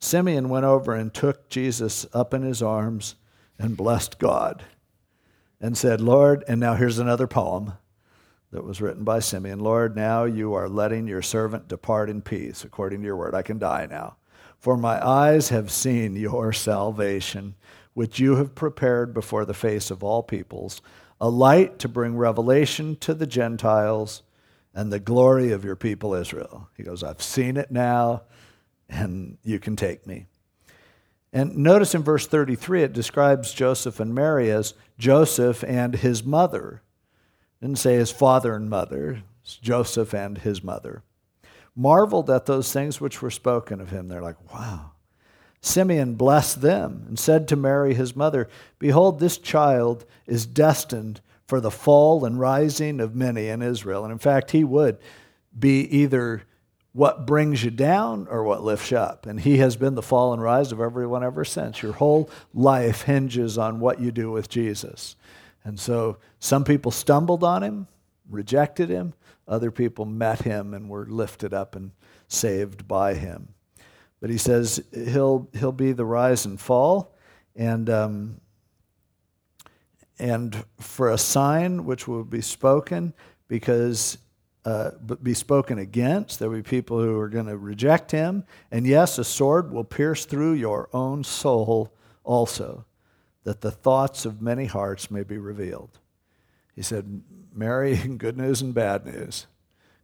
Simeon went over and took Jesus up in his arms and blessed God and said, Lord, and now here's another poem that was written by Simeon Lord, now you are letting your servant depart in peace according to your word. I can die now. For my eyes have seen your salvation, which you have prepared before the face of all peoples, a light to bring revelation to the Gentiles and the glory of your people Israel. He goes, I've seen it now, and you can take me. And notice in verse 33, it describes Joseph and Mary as Joseph and his mother. It didn't say his father and mother, it's Joseph and his mother. Marveled at those things which were spoken of him. They're like, wow. Simeon blessed them and said to Mary, his mother, Behold, this child is destined for the fall and rising of many in Israel. And in fact, he would be either what brings you down or what lifts you up. And he has been the fall and rise of everyone ever since. Your whole life hinges on what you do with Jesus. And so some people stumbled on him, rejected him, other people met him and were lifted up and saved by him. But he says he'll, he'll be the rise and fall. And, um, and for a sign which will be spoken, because uh, be spoken against. There will be people who are going to reject him. And yes, a sword will pierce through your own soul also, that the thoughts of many hearts may be revealed. He said, Mary, *laughs* good news and bad news.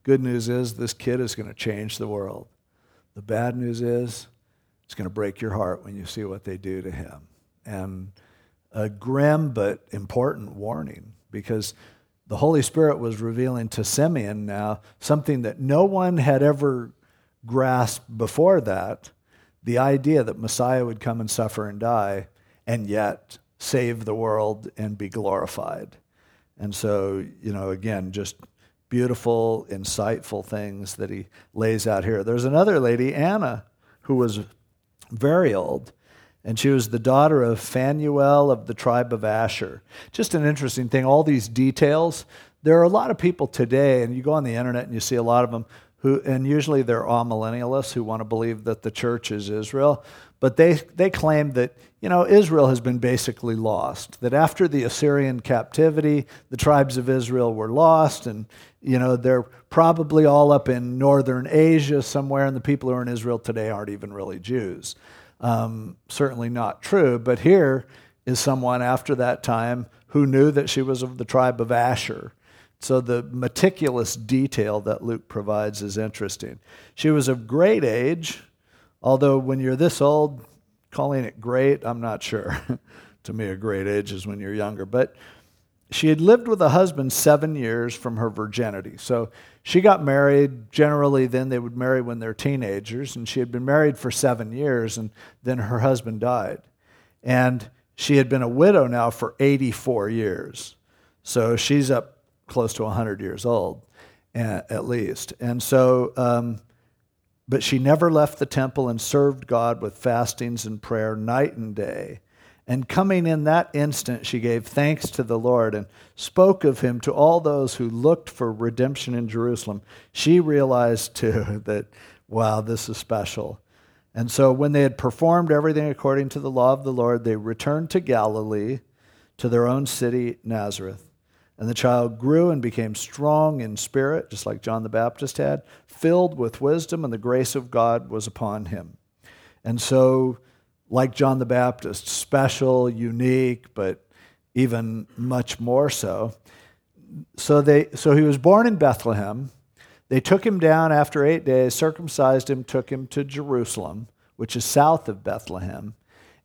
Good news is this kid is going to change the world. The bad news is it's going to break your heart when you see what they do to him. And a grim but important warning because the Holy Spirit was revealing to Simeon now something that no one had ever grasped before that the idea that Messiah would come and suffer and die and yet save the world and be glorified. And so, you know, again, just beautiful, insightful things that he lays out here. There's another lady, Anna, who was very old, and she was the daughter of Phanuel of the tribe of Asher. Just an interesting thing, all these details. There are a lot of people today, and you go on the internet and you see a lot of them who, and usually they're amillennialists who want to believe that the church is Israel, but they, they claim that, you know, Israel has been basically lost, that after the Assyrian captivity, the tribes of Israel were lost, and, you know, they're probably all up in northern Asia somewhere, and the people who are in Israel today aren't even really Jews. Um, certainly not true, but here is someone after that time who knew that she was of the tribe of Asher. So the meticulous detail that Luke provides is interesting. She was of great age, although when you're this old, calling it great, I'm not sure. *laughs* to me, a great age is when you're younger. But she had lived with a husband seven years from her virginity. So she got married. Generally, then they would marry when they're teenagers. And she had been married for seven years, and then her husband died. And she had been a widow now for 84 years. So she's up close to 100 years old, at least. And so, um, but she never left the temple and served God with fastings and prayer night and day. And coming in that instant, she gave thanks to the Lord and spoke of him to all those who looked for redemption in Jerusalem. She realized too *laughs* that, wow, this is special. And so when they had performed everything according to the law of the Lord, they returned to Galilee, to their own city, Nazareth. And the child grew and became strong in spirit, just like John the Baptist had, filled with wisdom, and the grace of God was upon him. And so like John the Baptist, special, unique, but even much more so. So, they, so he was born in Bethlehem. They took him down after eight days, circumcised him, took him to Jerusalem, which is south of Bethlehem.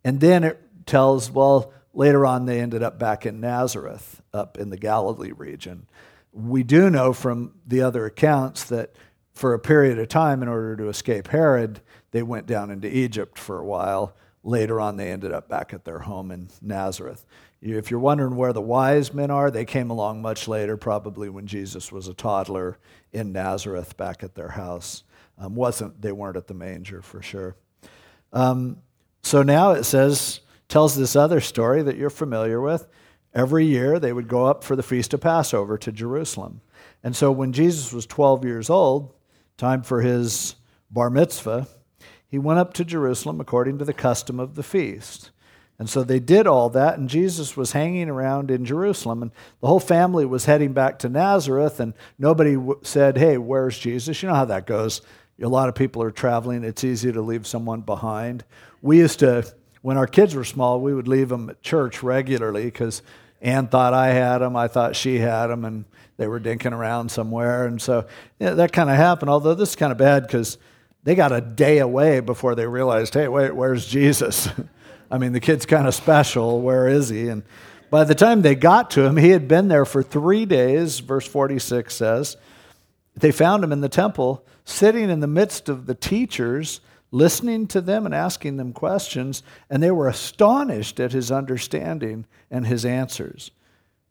And then it tells, well, later on they ended up back in Nazareth, up in the Galilee region. We do know from the other accounts that for a period of time, in order to escape Herod, they went down into Egypt for a while later on, they ended up back at their home in Nazareth. If you're wondering where the wise men are, they came along much later, probably when Jesus was a toddler in Nazareth back at their house. Um, wasn't they weren't at the manger for sure. Um, so now it says tells this other story that you're familiar with. Every year they would go up for the feast of Passover to Jerusalem, and so when Jesus was 12 years old, time for his bar mitzvah, he went up to Jerusalem according to the custom of the feast. And so they did all that, and Jesus was hanging around in Jerusalem, and the whole family was heading back to Nazareth, and nobody said, Hey, where's Jesus? You know how that goes. A lot of people are traveling, it's easy to leave someone behind. We used to, when our kids were small, we would leave them at church regularly because Ann thought I had them, I thought she had them, and they were dinking around somewhere. And so yeah, that kind of happened, although this is kind of bad because they got a day away before they realized, hey, wait, where's Jesus? *laughs* I mean, the kid's kind of special. Where is he? And by the time they got to him, he had been there for three days, verse 46 says. They found him in the temple, sitting in the midst of the teachers, listening to them and asking them questions, and they were astonished at his understanding and his answers.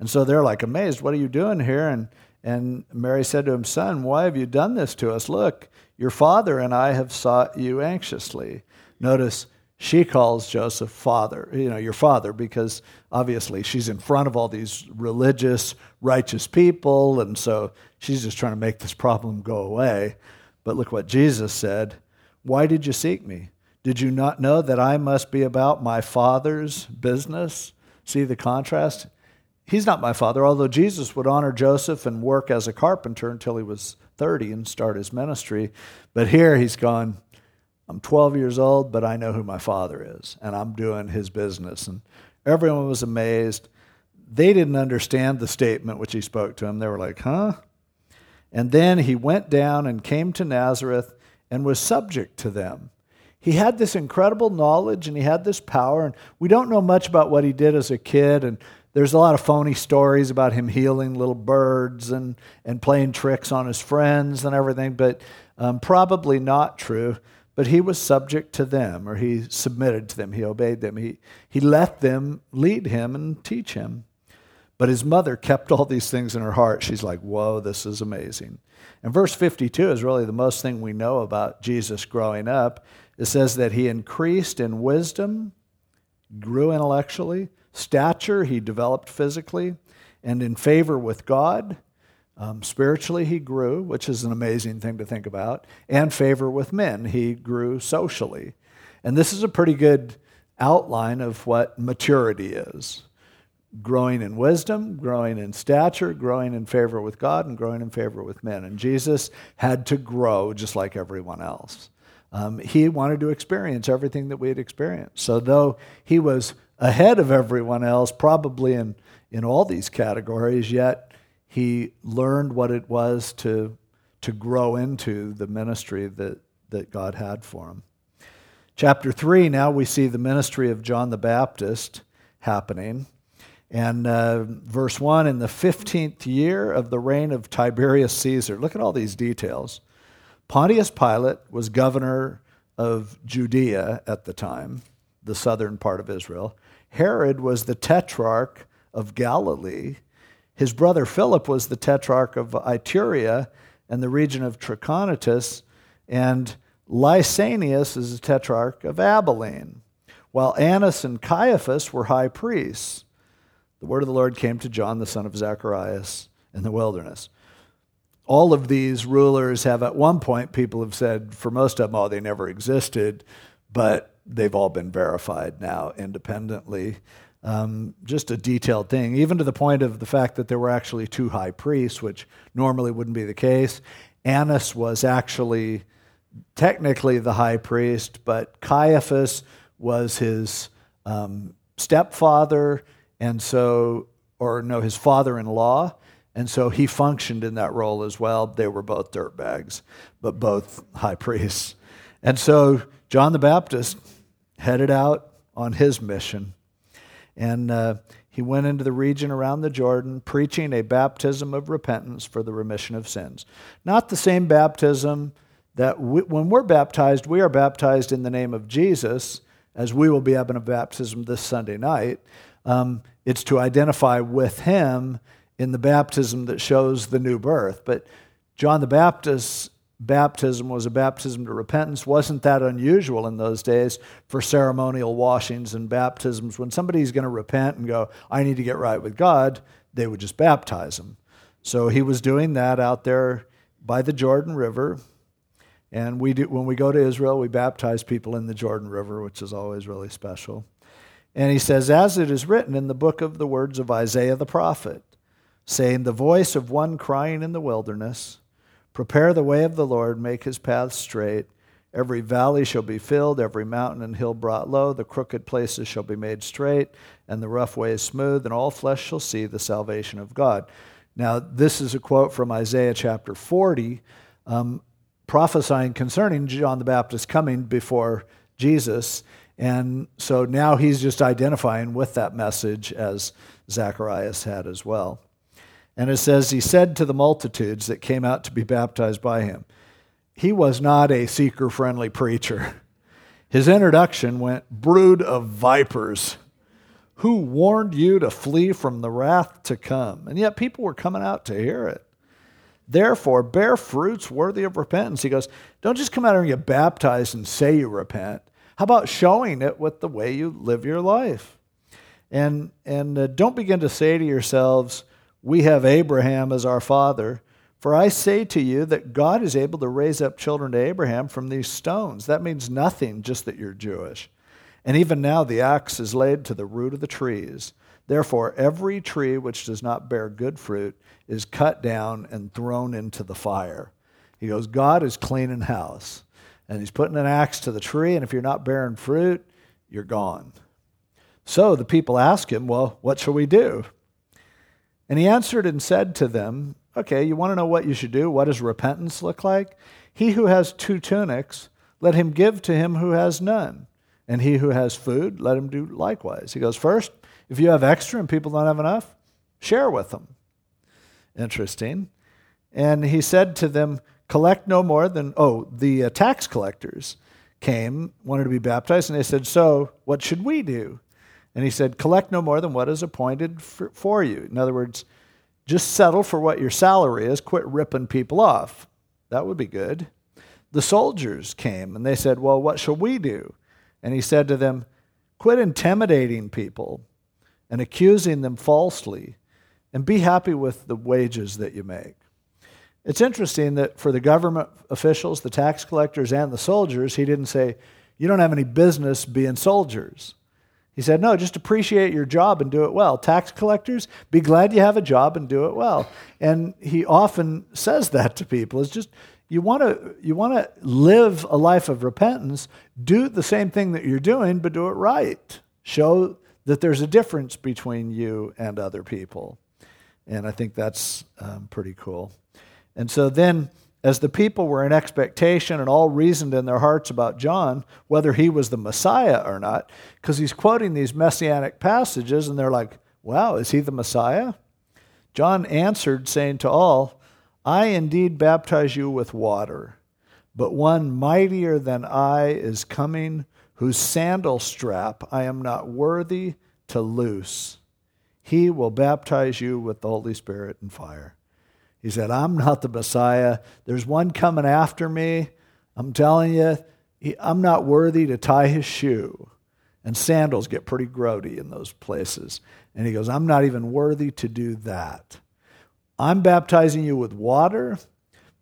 And so they're like amazed, What are you doing here? And, and Mary said to him, Son, why have you done this to us? Look, your father and I have sought you anxiously. Notice she calls Joseph father, you know, your father, because obviously she's in front of all these religious, righteous people, and so she's just trying to make this problem go away. But look what Jesus said Why did you seek me? Did you not know that I must be about my father's business? See the contrast? He's not my father, although Jesus would honor Joseph and work as a carpenter until he was 30 and start his ministry. But here he's gone, I'm 12 years old, but I know who my father is, and I'm doing his business. And everyone was amazed. They didn't understand the statement which he spoke to them. They were like, huh? And then he went down and came to Nazareth and was subject to them. He had this incredible knowledge and he had this power, and we don't know much about what he did as a kid. And there's a lot of phony stories about him healing little birds and, and playing tricks on his friends and everything, but um, probably not true. But he was subject to them, or he submitted to them, he obeyed them, he, he let them lead him and teach him. But his mother kept all these things in her heart. She's like, whoa, this is amazing. And verse 52 is really the most thing we know about Jesus growing up. It says that he increased in wisdom, grew intellectually, stature, he developed physically, and in favor with God. Um, spiritually, he grew, which is an amazing thing to think about, and favor with men. He grew socially. And this is a pretty good outline of what maturity is growing in wisdom, growing in stature, growing in favor with God, and growing in favor with men. And Jesus had to grow just like everyone else. Um, he wanted to experience everything that we had experienced. So, though he was ahead of everyone else, probably in, in all these categories, yet he learned what it was to, to grow into the ministry that, that God had for him. Chapter 3, now we see the ministry of John the Baptist happening. And uh, verse 1 in the 15th year of the reign of Tiberius Caesar. Look at all these details. Pontius Pilate was governor of Judea at the time, the southern part of Israel. Herod was the tetrarch of Galilee. His brother Philip was the tetrarch of Iturea and the region of Trachonitis, and Lysanias is the tetrarch of Abilene, while Annas and Caiaphas were high priests. The word of the Lord came to John, the son of Zacharias, in the wilderness. All of these rulers have, at one point, people have said, for most of them, oh, they never existed, but they've all been verified now independently. Um, just a detailed thing, even to the point of the fact that there were actually two high priests, which normally wouldn't be the case. Annas was actually technically the high priest, but Caiaphas was his um, stepfather, and so, or no, his father in law. And so he functioned in that role as well. They were both dirtbags, but both high priests. And so John the Baptist headed out on his mission. And uh, he went into the region around the Jordan, preaching a baptism of repentance for the remission of sins. Not the same baptism that we, when we're baptized, we are baptized in the name of Jesus, as we will be having a baptism this Sunday night. Um, it's to identify with him in the baptism that shows the new birth. But John the Baptist baptism was a baptism to repentance wasn't that unusual in those days for ceremonial washings and baptisms. When somebody's going to repent and go, I need to get right with God, they would just baptize them. So he was doing that out there by the Jordan River. And we do, when we go to Israel, we baptize people in the Jordan River, which is always really special. And he says, As it is written in the book of the words of Isaiah the prophet, saying, The voice of one crying in the wilderness, Prepare the way of the Lord, make his paths straight. Every valley shall be filled, every mountain and hill brought low. The crooked places shall be made straight, and the rough ways smooth, and all flesh shall see the salvation of God. Now, this is a quote from Isaiah chapter 40. Um, prophesying concerning John the Baptist coming before Jesus. And so now he's just identifying with that message as Zacharias had as well. And it says, He said to the multitudes that came out to be baptized by him, He was not a seeker friendly preacher. *laughs* His introduction went, Brood of vipers, who warned you to flee from the wrath to come? And yet people were coming out to hear it. Therefore, bear fruits worthy of repentance. He goes, Don't just come out here and get baptized and say you repent. How about showing it with the way you live your life? And, and uh, don't begin to say to yourselves, We have Abraham as our father. For I say to you that God is able to raise up children to Abraham from these stones. That means nothing, just that you're Jewish. And even now the axe is laid to the root of the trees. Therefore, every tree which does not bear good fruit is cut down and thrown into the fire. He goes, God is cleaning house. And he's putting an axe to the tree, and if you're not bearing fruit, you're gone. So the people ask him, Well, what shall we do? And he answered and said to them, Okay, you want to know what you should do? What does repentance look like? He who has two tunics, let him give to him who has none. And he who has food, let him do likewise. He goes, First, if you have extra and people don't have enough, share with them. Interesting. And he said to them, Collect no more than, oh, the uh, tax collectors came, wanted to be baptized, and they said, So, what should we do? And he said, Collect no more than what is appointed for, for you. In other words, just settle for what your salary is, quit ripping people off. That would be good. The soldiers came and they said, Well, what shall we do? And he said to them, Quit intimidating people and accusing them falsely, and be happy with the wages that you make. It's interesting that for the government officials, the tax collectors, and the soldiers, he didn't say, You don't have any business being soldiers. He said, No, just appreciate your job and do it well. Tax collectors, be glad you have a job and do it well. And he often says that to people. It's just, you want to you want to live a life of repentance, do the same thing that you're doing, but do it right. Show that there's a difference between you and other people. And I think that's um, pretty cool. And so then as the people were in expectation and all reasoned in their hearts about John, whether he was the Messiah or not, because he's quoting these messianic passages, and they're like, wow, is he the Messiah? John answered, saying to all, I indeed baptize you with water, but one mightier than I is coming, whose sandal strap I am not worthy to loose. He will baptize you with the Holy Spirit and fire. He said, I'm not the Messiah. There's one coming after me. I'm telling you, I'm not worthy to tie his shoe. And sandals get pretty grody in those places. And he goes, I'm not even worthy to do that. I'm baptizing you with water,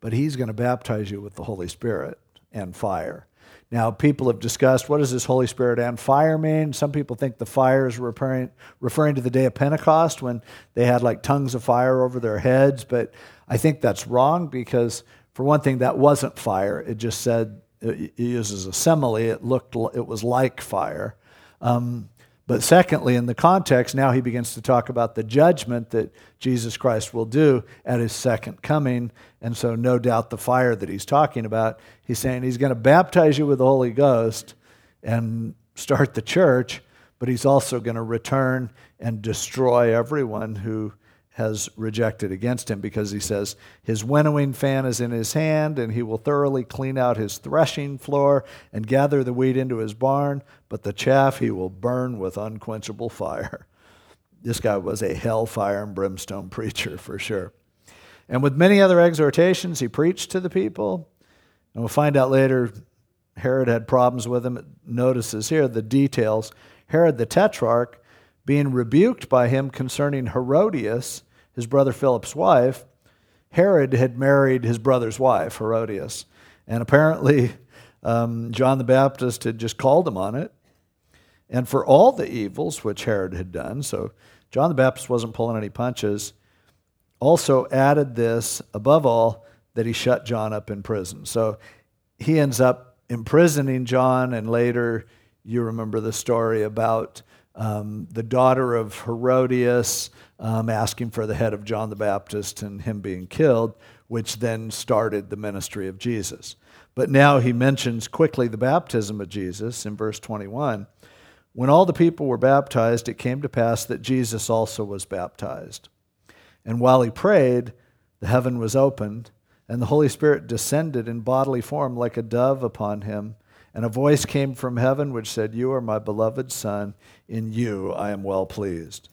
but he's going to baptize you with the Holy Spirit and fire. Now, people have discussed what does this Holy Spirit and fire mean? Some people think the fire is referring, referring to the day of Pentecost when they had like tongues of fire over their heads, but I think that's wrong because, for one thing, that wasn't fire. It just said, it uses a simile, it looked, it was like fire. Um, but secondly, in the context, now he begins to talk about the judgment that Jesus Christ will do at his second coming. And so, no doubt, the fire that he's talking about, he's saying he's going to baptize you with the Holy Ghost and start the church, but he's also going to return and destroy everyone who has rejected against him because he says his winnowing fan is in his hand and he will thoroughly clean out his threshing floor and gather the wheat into his barn, but the chaff he will burn with unquenchable fire. *laughs* This guy was a hellfire and brimstone *laughs* preacher for sure. And with many other exhortations, he preached to the people. And we'll find out later Herod had problems with him. Notices here the details. Herod the Tetrarch, being rebuked by him concerning Herodias, his brother Philip's wife, Herod had married his brother's wife, Herodias. And apparently, um, John the Baptist had just called him on it. And for all the evils which Herod had done, so John the Baptist wasn't pulling any punches, also added this, above all, that he shut John up in prison. So he ends up imprisoning John, and later you remember the story about um, the daughter of Herodias um, asking for the head of John the Baptist and him being killed, which then started the ministry of Jesus. But now he mentions quickly the baptism of Jesus in verse 21. When all the people were baptized, it came to pass that Jesus also was baptized. And while he prayed, the heaven was opened, and the Holy Spirit descended in bodily form like a dove upon him. And a voice came from heaven which said, You are my beloved Son, in you I am well pleased.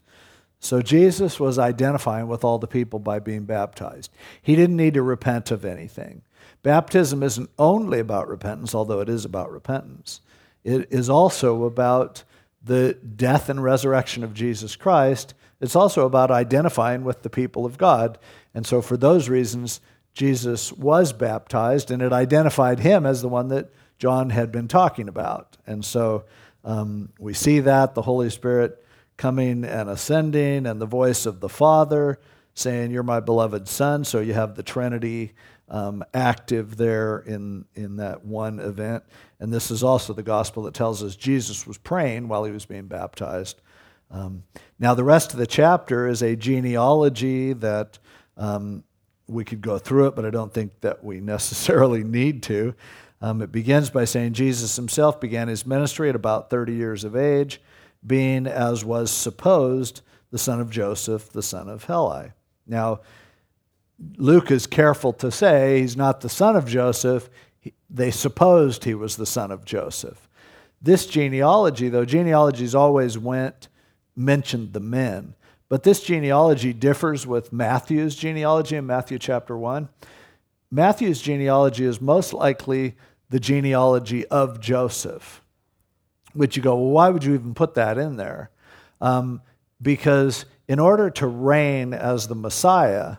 So Jesus was identifying with all the people by being baptized. He didn't need to repent of anything. Baptism isn't only about repentance, although it is about repentance. It is also about the death and resurrection of Jesus Christ. It's also about identifying with the people of God. And so, for those reasons, Jesus was baptized, and it identified him as the one that John had been talking about. And so, um, we see that the Holy Spirit coming and ascending, and the voice of the Father saying, You're my beloved Son. So you have the Trinity um, active there in, in that one event. And this is also the gospel that tells us Jesus was praying while he was being baptized. Um, now, the rest of the chapter is a genealogy that um, we could go through it, but I don't think that we *laughs* necessarily need to. Um, it begins by saying Jesus himself began his ministry at about 30 years of age being, as was supposed, the son of Joseph, the son of Heli. Now, Luke is careful to say he's not the son of Joseph. They supposed he was the son of Joseph. This genealogy, though genealogies always went, mentioned the men, but this genealogy differs with Matthew's genealogy in Matthew chapter 1. Matthew's genealogy is most likely the genealogy of Joseph which you go, well, why would you even put that in there? Um, because in order to reign as the Messiah,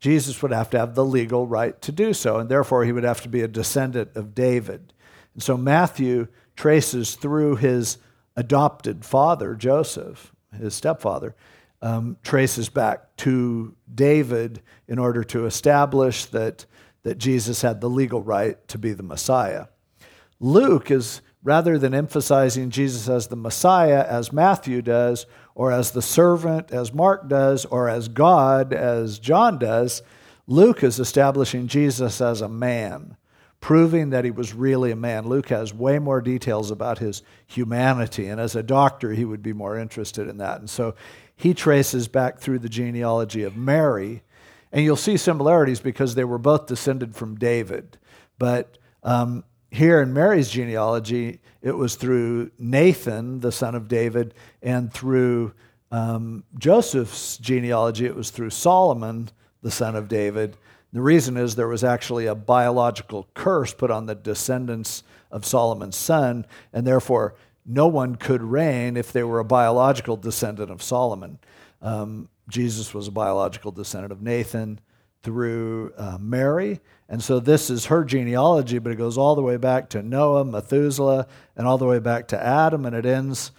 Jesus would have to have the legal right to do so, and therefore he would have to be a descendant of David. And so Matthew traces through his adopted father, Joseph, his stepfather, um, traces back to David in order to establish that, that Jesus had the legal right to be the Messiah. Luke is rather than emphasizing Jesus as the Messiah, as Matthew does, or as the servant, as Mark does, or as God, as John does, Luke is establishing Jesus as a man, proving that he was really a man. Luke has way more details about his humanity, and as a doctor, he would be more interested in that. And so he traces back through the genealogy of Mary, and you'll see similarities because they were both descended from David. But um, here in Mary's genealogy, it was through Nathan, the son of David, and through um, Joseph's genealogy, it was through Solomon, the son of David. The reason is there was actually a biological curse put on the descendants of Solomon's son, and therefore no one could reign if they were a biological descendant of Solomon. Um, Jesus was a biological descendant of Nathan through uh, Mary. And so this is her genealogy, but it goes all the way back to Noah, Methuselah, and all the way back to Adam, and it ends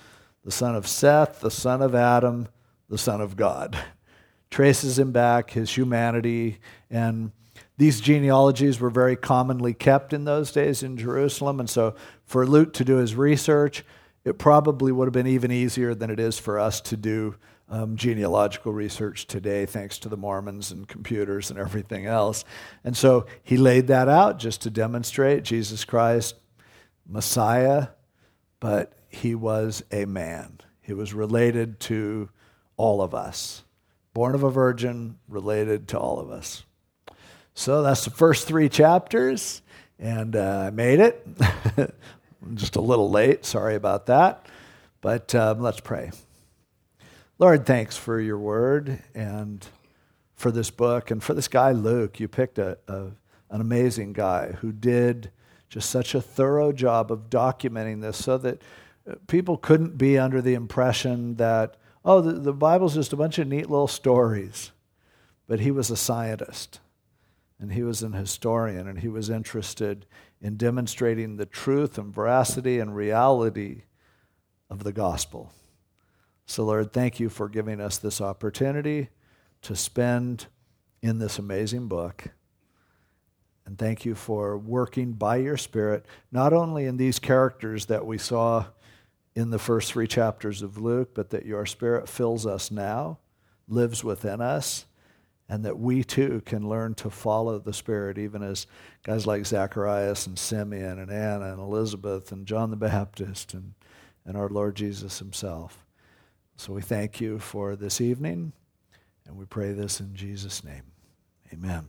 the son of Seth, the son of Adam, the son of God. *laughs* Traces him back, his humanity, and these genealogies were very commonly kept in those days in Jerusalem. And so for Luke to do his research, it probably would have been even easier than it is for us to do um, genealogical research today, thanks to the Mormons and computers and everything else. And so he laid that out just to demonstrate Jesus Christ, Messiah, but he was a man. He was related to all of us, born of a virgin, related to all of us. So that's the first three chapters, and uh, I made it. *laughs* just a little late, sorry about that. But um, let's pray. Lord, thanks for your word and for this book and for this guy, Luke. You picked a, a, an amazing guy who did just such a thorough job of documenting this so that uh, people couldn't be under the impression that, oh, the, the Bible's just a bunch of neat little stories. But he was a scientist and he was an historian and he was interested in demonstrating the truth and veracity and reality of the gospel. So, Lord, thank you for giving us this opportunity to spend in this amazing book. And thank you for working by your Spirit, not only in these characters that we saw in the first three chapters of Luke, but that your Spirit fills us now, lives within us, and that we too can learn to follow the Spirit, even as guys like Zacharias and Simeon and Anna and Elizabeth and John the Baptist and, and our Lord Jesus Himself. So we thank you for this evening, and we pray this in Jesus' name. Amen.